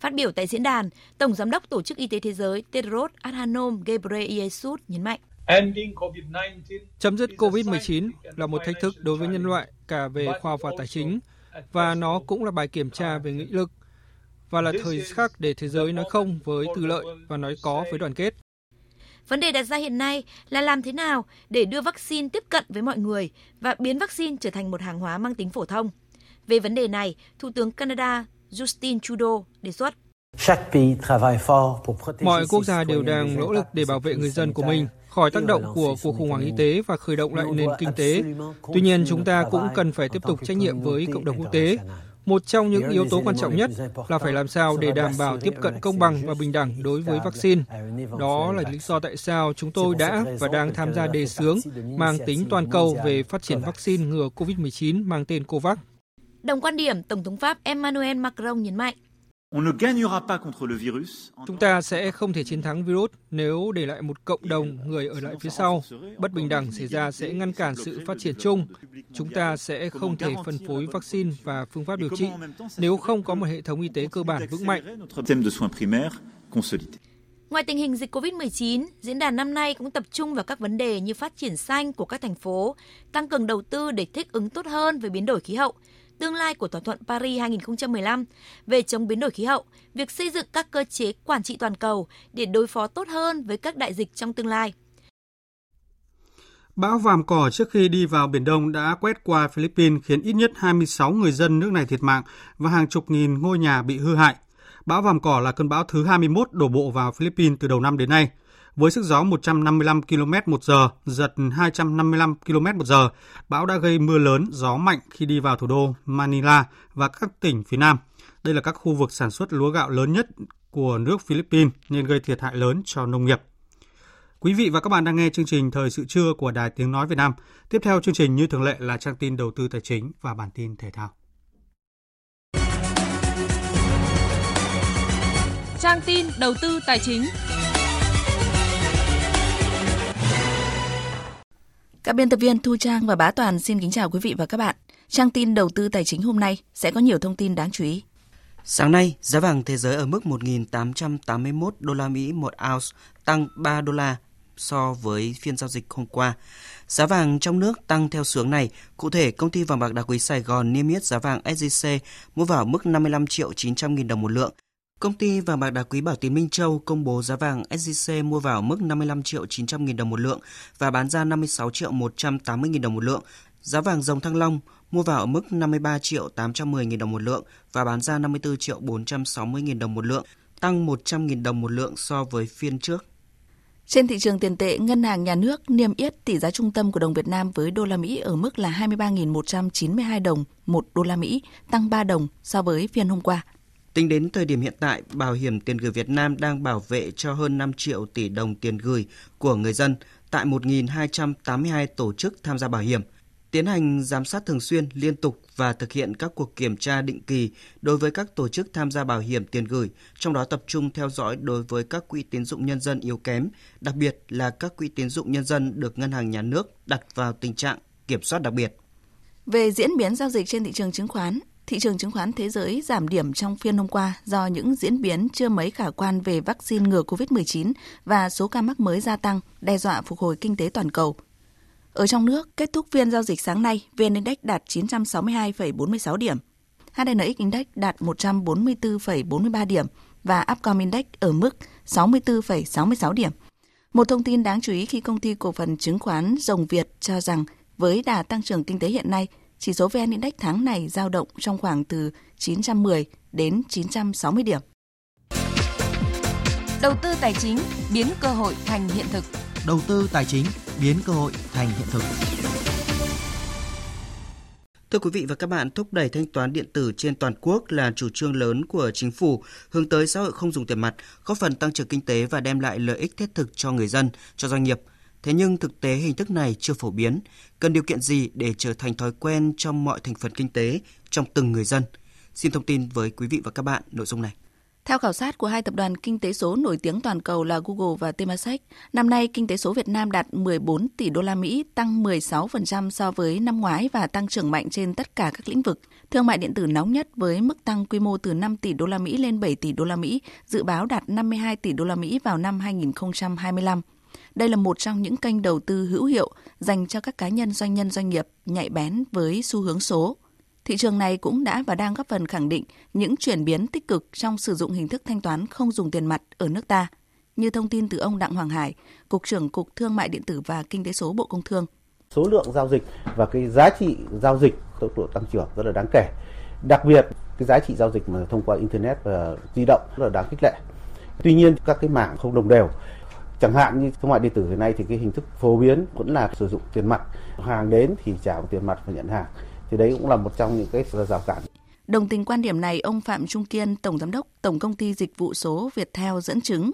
Phát biểu tại diễn đàn, Tổng Giám đốc Tổ chức Y tế Thế giới Tedros Adhanom Ghebreyesus nhấn mạnh. Chấm dứt COVID-19 là một thách thức đối với nhân loại cả về khoa học và tài chính, và nó cũng là bài kiểm tra về nghị lực, và là thời khắc để thế giới nói không với tư lợi và nói có với đoàn kết. Vấn đề đặt ra hiện nay là làm thế nào để đưa vaccine tiếp cận với mọi người và biến vaccine trở thành một hàng hóa mang tính phổ thông. Về vấn đề này, Thủ tướng Canada Justin Trudeau đề xuất. Mọi quốc gia đều đang nỗ lực để bảo vệ người dân của mình khỏi tác động của cuộc khủng hoảng y tế và khởi động lại nền kinh tế. Tuy nhiên, chúng ta cũng cần phải tiếp tục trách nhiệm với cộng đồng quốc tế. Một trong những yếu tố quan trọng nhất là phải làm sao để đảm bảo tiếp cận công bằng và bình đẳng đối với vaccine. Đó là lý do tại sao chúng tôi đã và đang tham gia đề xướng mang tính toàn cầu về phát triển vaccine ngừa COVID-19 mang tên COVAX. Đồng quan điểm, Tổng thống Pháp Emmanuel Macron nhấn mạnh. Chúng ta sẽ không thể chiến thắng virus nếu để lại một cộng đồng người ở lại phía sau. Bất bình đẳng xảy ra sẽ ngăn cản sự phát triển chung. Chúng ta sẽ không thể phân phối vaccine và phương pháp điều trị nếu không có một hệ thống y tế cơ bản vững mạnh. Ngoài tình hình dịch COVID-19, diễn đàn năm nay cũng tập trung vào các vấn đề như phát triển xanh của các thành phố, tăng cường đầu tư để thích ứng tốt hơn với biến đổi khí hậu, tương lai của thỏa thuận Paris 2015 về chống biến đổi khí hậu, việc xây dựng các cơ chế quản trị toàn cầu để đối phó tốt hơn với các đại dịch trong tương lai. Bão vàm cỏ trước khi đi vào Biển Đông đã quét qua Philippines khiến ít nhất 26 người dân nước này thiệt mạng và hàng chục nghìn ngôi nhà bị hư hại. Bão vàm cỏ là cơn bão thứ 21 đổ bộ vào Philippines từ đầu năm đến nay. Với sức gió 155 km một giờ, giật 255 km một giờ, bão đã gây mưa lớn, gió mạnh khi đi vào thủ đô Manila và các tỉnh phía Nam. Đây là các khu vực sản xuất lúa gạo lớn nhất của nước Philippines nên gây thiệt hại lớn cho nông nghiệp. Quý vị và các bạn đang nghe chương trình Thời sự trưa của Đài Tiếng Nói Việt Nam. Tiếp theo chương trình như thường lệ là trang tin đầu tư tài chính và bản tin thể thao. Trang tin đầu tư tài chính. Các biên tập viên Thu Trang và Bá Toàn xin kính chào quý vị và các bạn. Trang tin đầu tư tài chính hôm nay sẽ có nhiều thông tin đáng chú ý. Sáng nay, giá vàng thế giới ở mức 1.881 đô la Mỹ một ounce, tăng 3 đô la so với phiên giao dịch hôm qua. Giá vàng trong nước tăng theo hướng này. Cụ thể, công ty vàng bạc đá quý Sài Gòn niêm yết giá vàng SJC mua vào mức 55 triệu 900 nghìn đồng một lượng. Công ty vàng bạc đá quý Bảo Tín Minh Châu công bố giá vàng SJC mua vào mức 55 triệu 900 nghìn đồng một lượng và bán ra 56 triệu 180 nghìn đồng một lượng. Giá vàng dòng thăng long mua vào ở mức 53 triệu 810 nghìn đồng một lượng và bán ra 54 triệu 460 nghìn đồng một lượng, tăng 100 nghìn đồng một lượng so với phiên trước. Trên thị trường tiền tệ, Ngân hàng Nhà nước niêm yết tỷ giá trung tâm của đồng Việt Nam với đô la Mỹ ở mức là 23.192 đồng một đô la Mỹ, tăng 3 đồng so với phiên hôm qua. Tính đến thời điểm hiện tại, Bảo hiểm tiền gửi Việt Nam đang bảo vệ cho hơn 5 triệu tỷ đồng tiền gửi của người dân tại 1.282 tổ chức tham gia bảo hiểm – tiến hành giám sát thường xuyên, liên tục và thực hiện các cuộc kiểm tra định kỳ đối với các tổ chức tham gia bảo hiểm tiền gửi, trong đó tập trung theo dõi đối với các quỹ tín dụng nhân dân yếu kém, đặc biệt là các quỹ tín dụng nhân dân được ngân hàng nhà nước đặt vào tình trạng kiểm soát đặc biệt. Về diễn biến giao dịch trên thị trường chứng khoán, thị trường chứng khoán thế giới giảm điểm trong phiên hôm qua do những diễn biến chưa mấy khả quan về vaccine ngừa COVID-19 và số ca mắc mới gia tăng, đe dọa phục hồi kinh tế toàn cầu – ở trong nước, kết thúc phiên giao dịch sáng nay, VN Index đạt 962,46 điểm, HNX Index đạt 144,43 điểm và Upcom Index ở mức 64,66 điểm. Một thông tin đáng chú ý khi công ty cổ phần chứng khoán Rồng Việt cho rằng với đà tăng trưởng kinh tế hiện nay, chỉ số VN Index tháng này giao động trong khoảng từ 910 đến 960 điểm. Đầu tư tài chính biến cơ hội thành hiện thực đầu tư tài chính biến cơ hội thành hiện thực. Thưa quý vị và các bạn, thúc đẩy thanh toán điện tử trên toàn quốc là chủ trương lớn của chính phủ hướng tới xã hội không dùng tiền mặt, góp phần tăng trưởng kinh tế và đem lại lợi ích thiết thực cho người dân, cho doanh nghiệp. Thế nhưng thực tế hình thức này chưa phổ biến. Cần điều kiện gì để trở thành thói quen trong mọi thành phần kinh tế, trong từng người dân? Xin thông tin với quý vị và các bạn nội dung này. Theo khảo sát của hai tập đoàn kinh tế số nổi tiếng toàn cầu là Google và Temasek, năm nay kinh tế số Việt Nam đạt 14 tỷ đô la Mỹ, tăng 16% so với năm ngoái và tăng trưởng mạnh trên tất cả các lĩnh vực. Thương mại điện tử nóng nhất với mức tăng quy mô từ 5 tỷ đô la Mỹ lên 7 tỷ đô la Mỹ, dự báo đạt 52 tỷ đô la Mỹ vào năm 2025. Đây là một trong những kênh đầu tư hữu hiệu dành cho các cá nhân doanh nhân doanh nghiệp nhạy bén với xu hướng số. Thị trường này cũng đã và đang góp phần khẳng định những chuyển biến tích cực trong sử dụng hình thức thanh toán không dùng tiền mặt ở nước ta, như thông tin từ ông Đặng Hoàng Hải, Cục trưởng Cục Thương mại điện tử và Kinh tế số Bộ Công Thương. Số lượng giao dịch và cái giá trị giao dịch tốc độ tăng trưởng rất là đáng kể. Đặc biệt cái giá trị giao dịch mà thông qua internet và di động rất là đáng khích lệ. Tuy nhiên các cái mảng không đồng đều. Chẳng hạn như thương mại điện tử hiện nay thì cái hình thức phổ biến vẫn là sử dụng tiền mặt. Hàng đến thì trả tiền mặt và nhận hàng thì đấy cũng là một trong những cái rào cản. Đồng tình quan điểm này, ông Phạm Trung Kiên, Tổng Giám đốc Tổng Công ty Dịch vụ số Viettel dẫn chứng.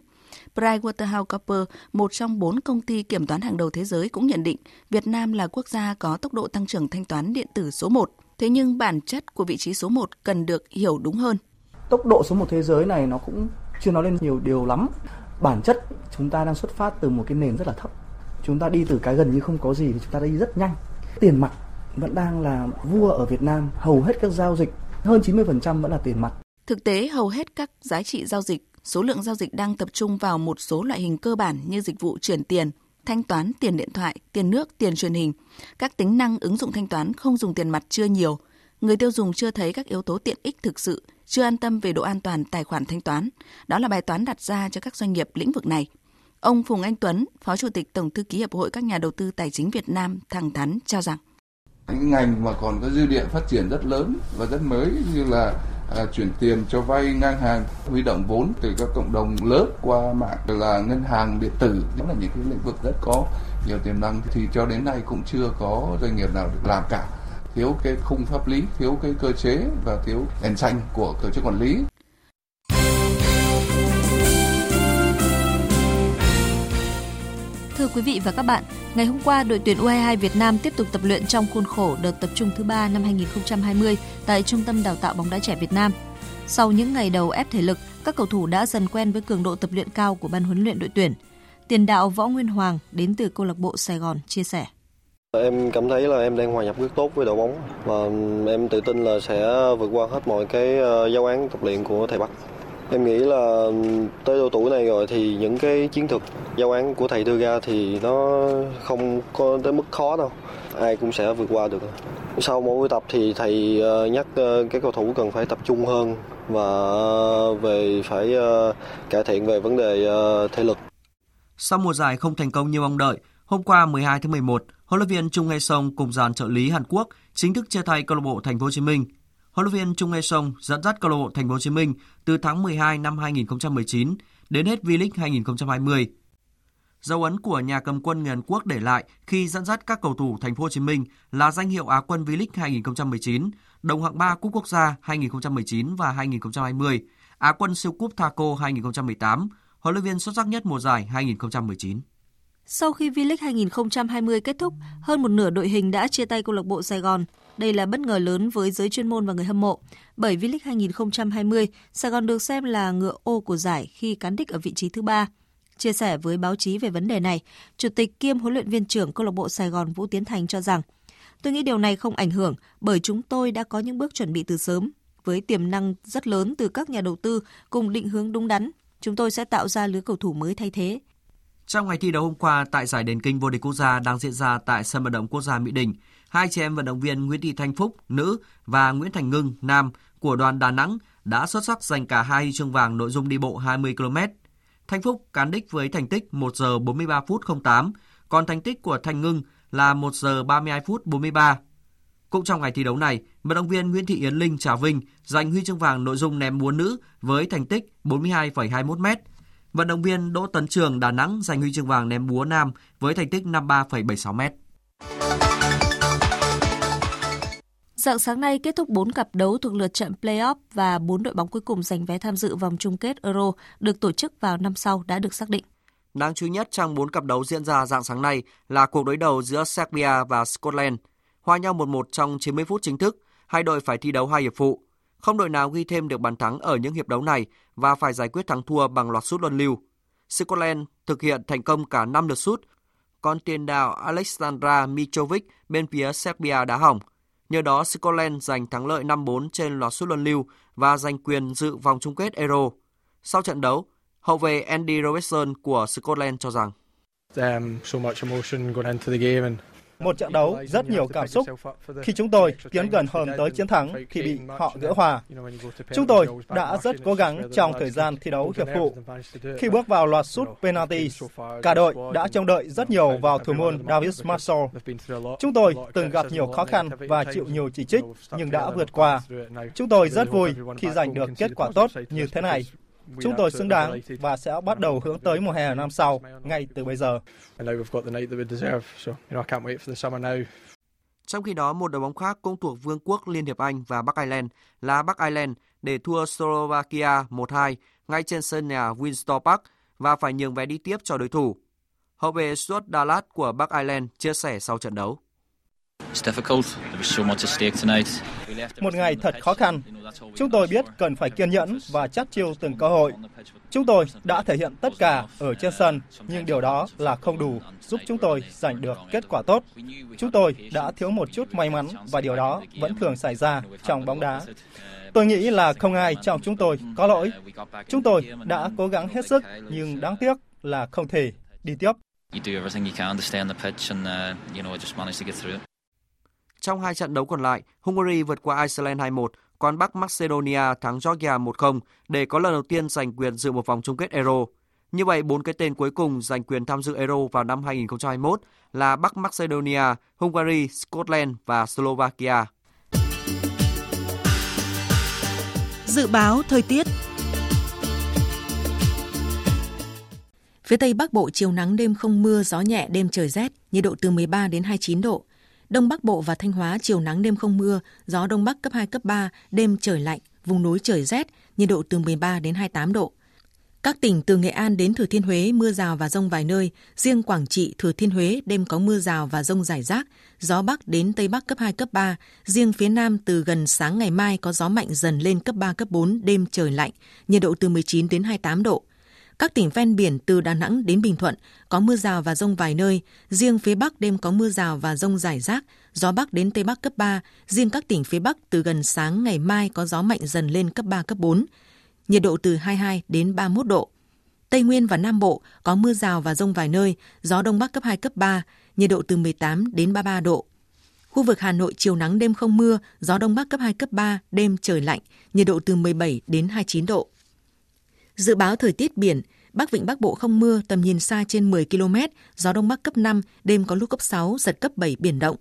PricewaterhouseCoopers, một trong bốn công ty kiểm toán hàng đầu thế giới cũng nhận định Việt Nam là quốc gia có tốc độ tăng trưởng thanh toán điện tử số 1. Thế nhưng bản chất của vị trí số 1 cần được hiểu đúng hơn. Tốc độ số 1 thế giới này nó cũng chưa nói lên nhiều điều lắm. Bản chất chúng ta đang xuất phát từ một cái nền rất là thấp. Chúng ta đi từ cái gần như không có gì thì chúng ta đi rất nhanh. Tiền mặt vẫn đang là vua ở Việt Nam, hầu hết các giao dịch hơn 90% vẫn là tiền mặt. Thực tế, hầu hết các giá trị giao dịch, số lượng giao dịch đang tập trung vào một số loại hình cơ bản như dịch vụ chuyển tiền, thanh toán tiền điện thoại, tiền nước, tiền truyền hình. Các tính năng ứng dụng thanh toán không dùng tiền mặt chưa nhiều. Người tiêu dùng chưa thấy các yếu tố tiện ích thực sự, chưa an tâm về độ an toàn tài khoản thanh toán. Đó là bài toán đặt ra cho các doanh nghiệp lĩnh vực này. Ông Phùng Anh Tuấn, Phó Chủ tịch Tổng thư ký Hiệp hội các nhà đầu tư tài chính Việt Nam thẳng thắn cho rằng những ngành mà còn có dư địa phát triển rất lớn và rất mới như là à, chuyển tiền cho vay ngang hàng huy động vốn từ các cộng đồng lớn qua mạng là ngân hàng điện tử đó là những cái lĩnh vực rất có nhiều tiềm năng thì cho đến nay cũng chưa có doanh nghiệp nào được làm cả thiếu cái khung pháp lý thiếu cái cơ chế và thiếu đèn xanh của tổ chức quản lý Thưa quý vị và các bạn, ngày hôm qua đội tuyển U22 Việt Nam tiếp tục tập luyện trong khuôn khổ đợt tập trung thứ ba năm 2020 tại Trung tâm Đào tạo bóng đá trẻ Việt Nam. Sau những ngày đầu ép thể lực, các cầu thủ đã dần quen với cường độ tập luyện cao của ban huấn luyện đội tuyển. Tiền đạo Võ Nguyên Hoàng đến từ câu lạc bộ Sài Gòn chia sẻ. Em cảm thấy là em đang hòa nhập rất tốt với đội bóng và em tự tin là sẽ vượt qua hết mọi cái ờ, giáo án tập luyện của thầy Bắc. Em nghĩ là tới độ tuổi này rồi thì những cái chiến thuật giáo án của thầy đưa ra thì nó không có tới mức khó đâu. Ai cũng sẽ vượt qua được. Sau mỗi buổi tập thì thầy ờ, nhắc ờ, các cầu thủ cần phải tập trung hơn và về phải cải thiện về vấn đề thể lực. Sau mùa giải không thành công như mong đợi, hôm qua 12 tháng 11, huấn luyện viên Trung Hae Song cùng dàn trợ lý Hàn Quốc chính thức chia tay câu lạc bộ Thành phố Hồ Chí Minh. Huấn luyện viên Trung Hae Song dẫn dắt câu lạc bộ Thành phố Hồ Chí Minh từ tháng 12 năm 2019 đến hết V-League 2020. Dấu ấn của nhà cầm quân người Hàn Quốc để lại khi dẫn dắt các cầu thủ Thành phố Hồ Chí Minh là danh hiệu Á quân V-League 2019, đồng hạng 3 Cúp Quốc gia 2019 và 2020, Á quân siêu cúp Thaco 2018, huấn luyện viên xuất sắc nhất mùa giải 2019. Sau khi V-League 2020 kết thúc, hơn một nửa đội hình đã chia tay câu lạc bộ Sài Gòn. Đây là bất ngờ lớn với giới chuyên môn và người hâm mộ. Bởi V-League 2020, Sài Gòn được xem là ngựa ô của giải khi cán đích ở vị trí thứ ba. Chia sẻ với báo chí về vấn đề này, Chủ tịch kiêm huấn luyện viên trưởng câu lạc bộ Sài Gòn Vũ Tiến Thành cho rằng, tôi nghĩ điều này không ảnh hưởng bởi chúng tôi đã có những bước chuẩn bị từ sớm. Với tiềm năng rất lớn từ các nhà đầu tư cùng định hướng đúng đắn, chúng tôi sẽ tạo ra lứa cầu thủ mới thay thế. Trong ngày thi đấu hôm qua tại giải đền kinh vô địch quốc gia đang diễn ra tại sân vận động quốc gia Mỹ Đình, hai chị em vận động viên Nguyễn Thị Thanh Phúc nữ và Nguyễn Thành Ngưng nam của đoàn Đà Nẵng đã xuất sắc giành cả hai huy chương vàng nội dung đi bộ 20 km. Thanh Phúc cán đích với thành tích 1 giờ 43 phút 08, còn thành tích của Thành Ngưng là 1 giờ 32 phút 43. Cũng trong ngày thi đấu này, vận động viên Nguyễn Thị Yến Linh Trà Vinh giành huy chương vàng nội dung ném múa nữ với thành tích 42,21 m Vận động viên Đỗ Tấn Trường Đà Nẵng giành huy chương vàng ném búa nam với thành tích 53,76 m. Dạng sáng nay kết thúc 4 cặp đấu thuộc lượt trận play-off và 4 đội bóng cuối cùng giành vé tham dự vòng chung kết Euro được tổ chức vào năm sau đã được xác định. Đáng chú ý nhất trong 4 cặp đấu diễn ra dạng sáng nay là cuộc đối đầu giữa Serbia và Scotland. Hòa nhau 1-1 trong 90 phút chính thức, hai đội phải thi đấu hai hiệp phụ. Không đội nào ghi thêm được bàn thắng ở những hiệp đấu này và phải giải quyết thắng thua bằng loạt sút luân lưu. Scotland thực hiện thành công cả 5 lượt sút, còn tiền đạo Alexandra Mitrovic bên phía Serbia đá hỏng. Nhờ đó, Scotland giành thắng lợi 5-4 trên loạt sút luân lưu và giành quyền dự vòng chung kết Euro. Sau trận đấu, hậu vệ Andy Robertson của Scotland cho rằng một trận đấu rất nhiều cảm xúc khi chúng tôi tiến gần hơn tới chiến thắng thì bị họ gỡ hòa. Chúng tôi đã rất cố gắng trong thời gian thi đấu hiệp phụ. Khi bước vào loạt sút penalty, cả đội đã trông đợi rất nhiều vào thủ môn David Marshall. Chúng tôi từng gặp nhiều khó khăn và chịu nhiều chỉ trích nhưng đã vượt qua. Chúng tôi rất vui khi giành được kết quả tốt như thế này. Chúng tôi xứng đáng và sẽ bắt đầu hướng tới mùa hè năm sau, ngay từ bây giờ. Trong khi đó, một đội bóng khác cũng thuộc Vương quốc Liên hiệp Anh và Bắc Ireland là Bắc Ireland để thua Slovakia 1-2 ngay trên sân nhà Windsor Park và phải nhường vé đi tiếp cho đối thủ. Hậu vệ Stuart Dallas của Bắc Ireland chia sẻ sau trận đấu. Một ngày thật khó khăn. Chúng tôi biết cần phải kiên nhẫn và chắc chiêu từng cơ hội. Chúng tôi đã thể hiện tất cả ở trên sân, nhưng điều đó là không đủ giúp chúng tôi giành được kết quả tốt. Chúng tôi đã thiếu một chút may mắn và điều đó vẫn thường xảy ra trong bóng đá. Tôi nghĩ là không ai trong chúng tôi có lỗi. Chúng tôi đã cố gắng hết sức nhưng đáng tiếc là không thể đi tiếp. Trong hai trận đấu còn lại, Hungary vượt qua Iceland 2-1, còn Bắc Macedonia thắng Georgia 1-0 để có lần đầu tiên giành quyền dự một vòng chung kết Euro. Như vậy, bốn cái tên cuối cùng giành quyền tham dự Euro vào năm 2021 là Bắc Macedonia, Hungary, Scotland và Slovakia. Dự báo thời tiết Phía Tây Bắc Bộ chiều nắng đêm không mưa, gió nhẹ, đêm trời rét, nhiệt độ từ 13 đến 29 độ. Đông Bắc Bộ và Thanh Hóa chiều nắng đêm không mưa, gió Đông Bắc cấp 2, cấp 3, đêm trời lạnh, vùng núi trời rét, nhiệt độ từ 13 đến 28 độ. Các tỉnh từ Nghệ An đến Thừa Thiên Huế mưa rào và rông vài nơi, riêng Quảng Trị, Thừa Thiên Huế đêm có mưa rào và rông rải rác, gió Bắc đến Tây Bắc cấp 2, cấp 3, riêng phía Nam từ gần sáng ngày mai có gió mạnh dần lên cấp 3, cấp 4, đêm trời lạnh, nhiệt độ từ 19 đến 28 độ. Các tỉnh ven biển từ Đà Nẵng đến Bình Thuận có mưa rào và rông vài nơi, riêng phía Bắc đêm có mưa rào và rông rải rác, gió Bắc đến Tây Bắc cấp 3, riêng các tỉnh phía Bắc từ gần sáng ngày mai có gió mạnh dần lên cấp 3, cấp 4. Nhiệt độ từ 22 đến 31 độ. Tây Nguyên và Nam Bộ có mưa rào và rông vài nơi, gió Đông Bắc cấp 2, cấp 3, nhiệt độ từ 18 đến 33 độ. Khu vực Hà Nội chiều nắng đêm không mưa, gió Đông Bắc cấp 2, cấp 3, đêm trời lạnh, nhiệt độ từ 17 đến 29 độ. Dự báo thời tiết biển, Bắc Vịnh Bắc Bộ không mưa, tầm nhìn xa trên 10 km, gió Đông Bắc cấp 5, đêm có lúc cấp 6, giật cấp 7, biển động.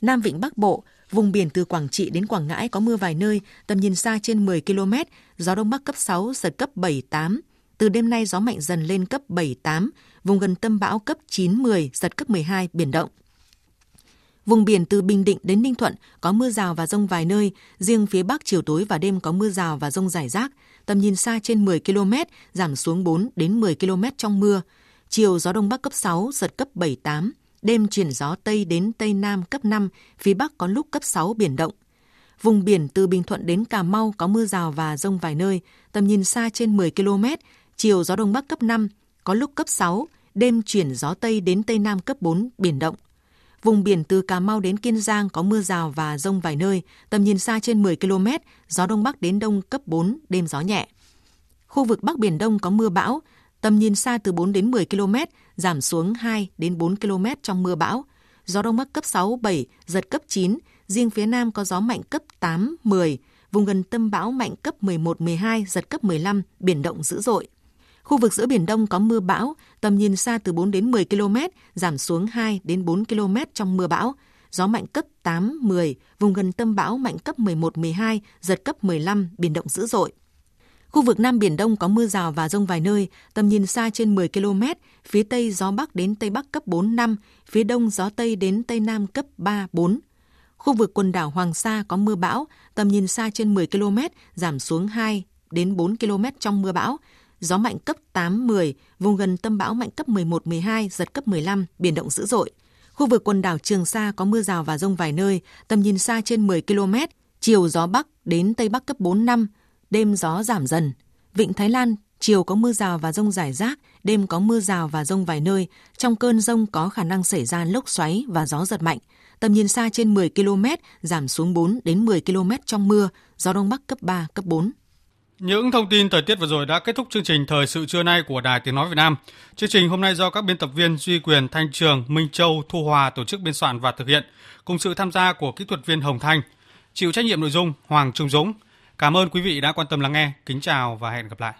Nam Vịnh Bắc Bộ, vùng biển từ Quảng Trị đến Quảng Ngãi có mưa vài nơi, tầm nhìn xa trên 10 km, gió Đông Bắc cấp 6, giật cấp 7, 8. Từ đêm nay gió mạnh dần lên cấp 7, 8, vùng gần tâm bão cấp 9, 10, giật cấp 12, biển động. Vùng biển từ Bình Định đến Ninh Thuận có mưa rào và rông vài nơi, riêng phía Bắc chiều tối và đêm có mưa rào và rông rải rác, tầm nhìn xa trên 10 km, giảm xuống 4 đến 10 km trong mưa. Chiều gió Đông Bắc cấp 6, giật cấp 7, 8, đêm chuyển gió Tây đến Tây Nam cấp 5, phía Bắc có lúc cấp 6 biển động. Vùng biển từ Bình Thuận đến Cà Mau có mưa rào và rông vài nơi, tầm nhìn xa trên 10 km, chiều gió Đông Bắc cấp 5, có lúc cấp 6, đêm chuyển gió Tây đến Tây Nam cấp 4, biển động. Vùng biển từ Cà Mau đến Kiên Giang có mưa rào và rông vài nơi, tầm nhìn xa trên 10 km, gió Đông Bắc đến Đông cấp 4, đêm gió nhẹ. Khu vực Bắc Biển Đông có mưa bão, tầm nhìn xa từ 4 đến 10 km, giảm xuống 2 đến 4 km trong mưa bão. Gió Đông Bắc cấp 6, 7, giật cấp 9, riêng phía Nam có gió mạnh cấp 8, 10, vùng gần tâm bão mạnh cấp 11, 12, giật cấp 15, biển động dữ dội. Khu vực giữa Biển Đông có mưa bão, tầm nhìn xa từ 4 đến 10 km, giảm xuống 2 đến 4 km trong mưa bão. Gió mạnh cấp 8, 10, vùng gần tâm bão mạnh cấp 11, 12, giật cấp 15, biển động dữ dội. Khu vực Nam Biển Đông có mưa rào và rông vài nơi, tầm nhìn xa trên 10 km, phía Tây gió Bắc đến Tây Bắc cấp 4, 5, phía Đông gió Tây đến Tây Nam cấp 3, 4. Khu vực quần đảo Hoàng Sa có mưa bão, tầm nhìn xa trên 10 km, giảm xuống 2 đến 4 km trong mưa bão, gió mạnh cấp 8, 10, vùng gần tâm bão mạnh cấp 11, 12, giật cấp 15, biển động dữ dội. Khu vực quần đảo Trường Sa có mưa rào và rông vài nơi, tầm nhìn xa trên 10 km, chiều gió Bắc đến Tây Bắc cấp 4, 5, đêm gió giảm dần. Vịnh Thái Lan, chiều có mưa rào và rông rải rác, đêm có mưa rào và rông vài nơi. Trong cơn rông có khả năng xảy ra lốc xoáy và gió giật mạnh. Tầm nhìn xa trên 10 km, giảm xuống 4 đến 10 km trong mưa, gió Đông Bắc cấp 3, cấp 4. Những thông tin thời tiết vừa rồi đã kết thúc chương trình Thời sự trưa nay của Đài Tiếng Nói Việt Nam. Chương trình hôm nay do các biên tập viên Duy Quyền, Thanh Trường, Minh Châu, Thu Hòa tổ chức biên soạn và thực hiện, cùng sự tham gia của kỹ thuật viên Hồng Thanh. Chịu trách nhiệm nội dung Hoàng Trung Dũng. Cảm ơn quý vị đã quan tâm lắng nghe. Kính chào và hẹn gặp lại.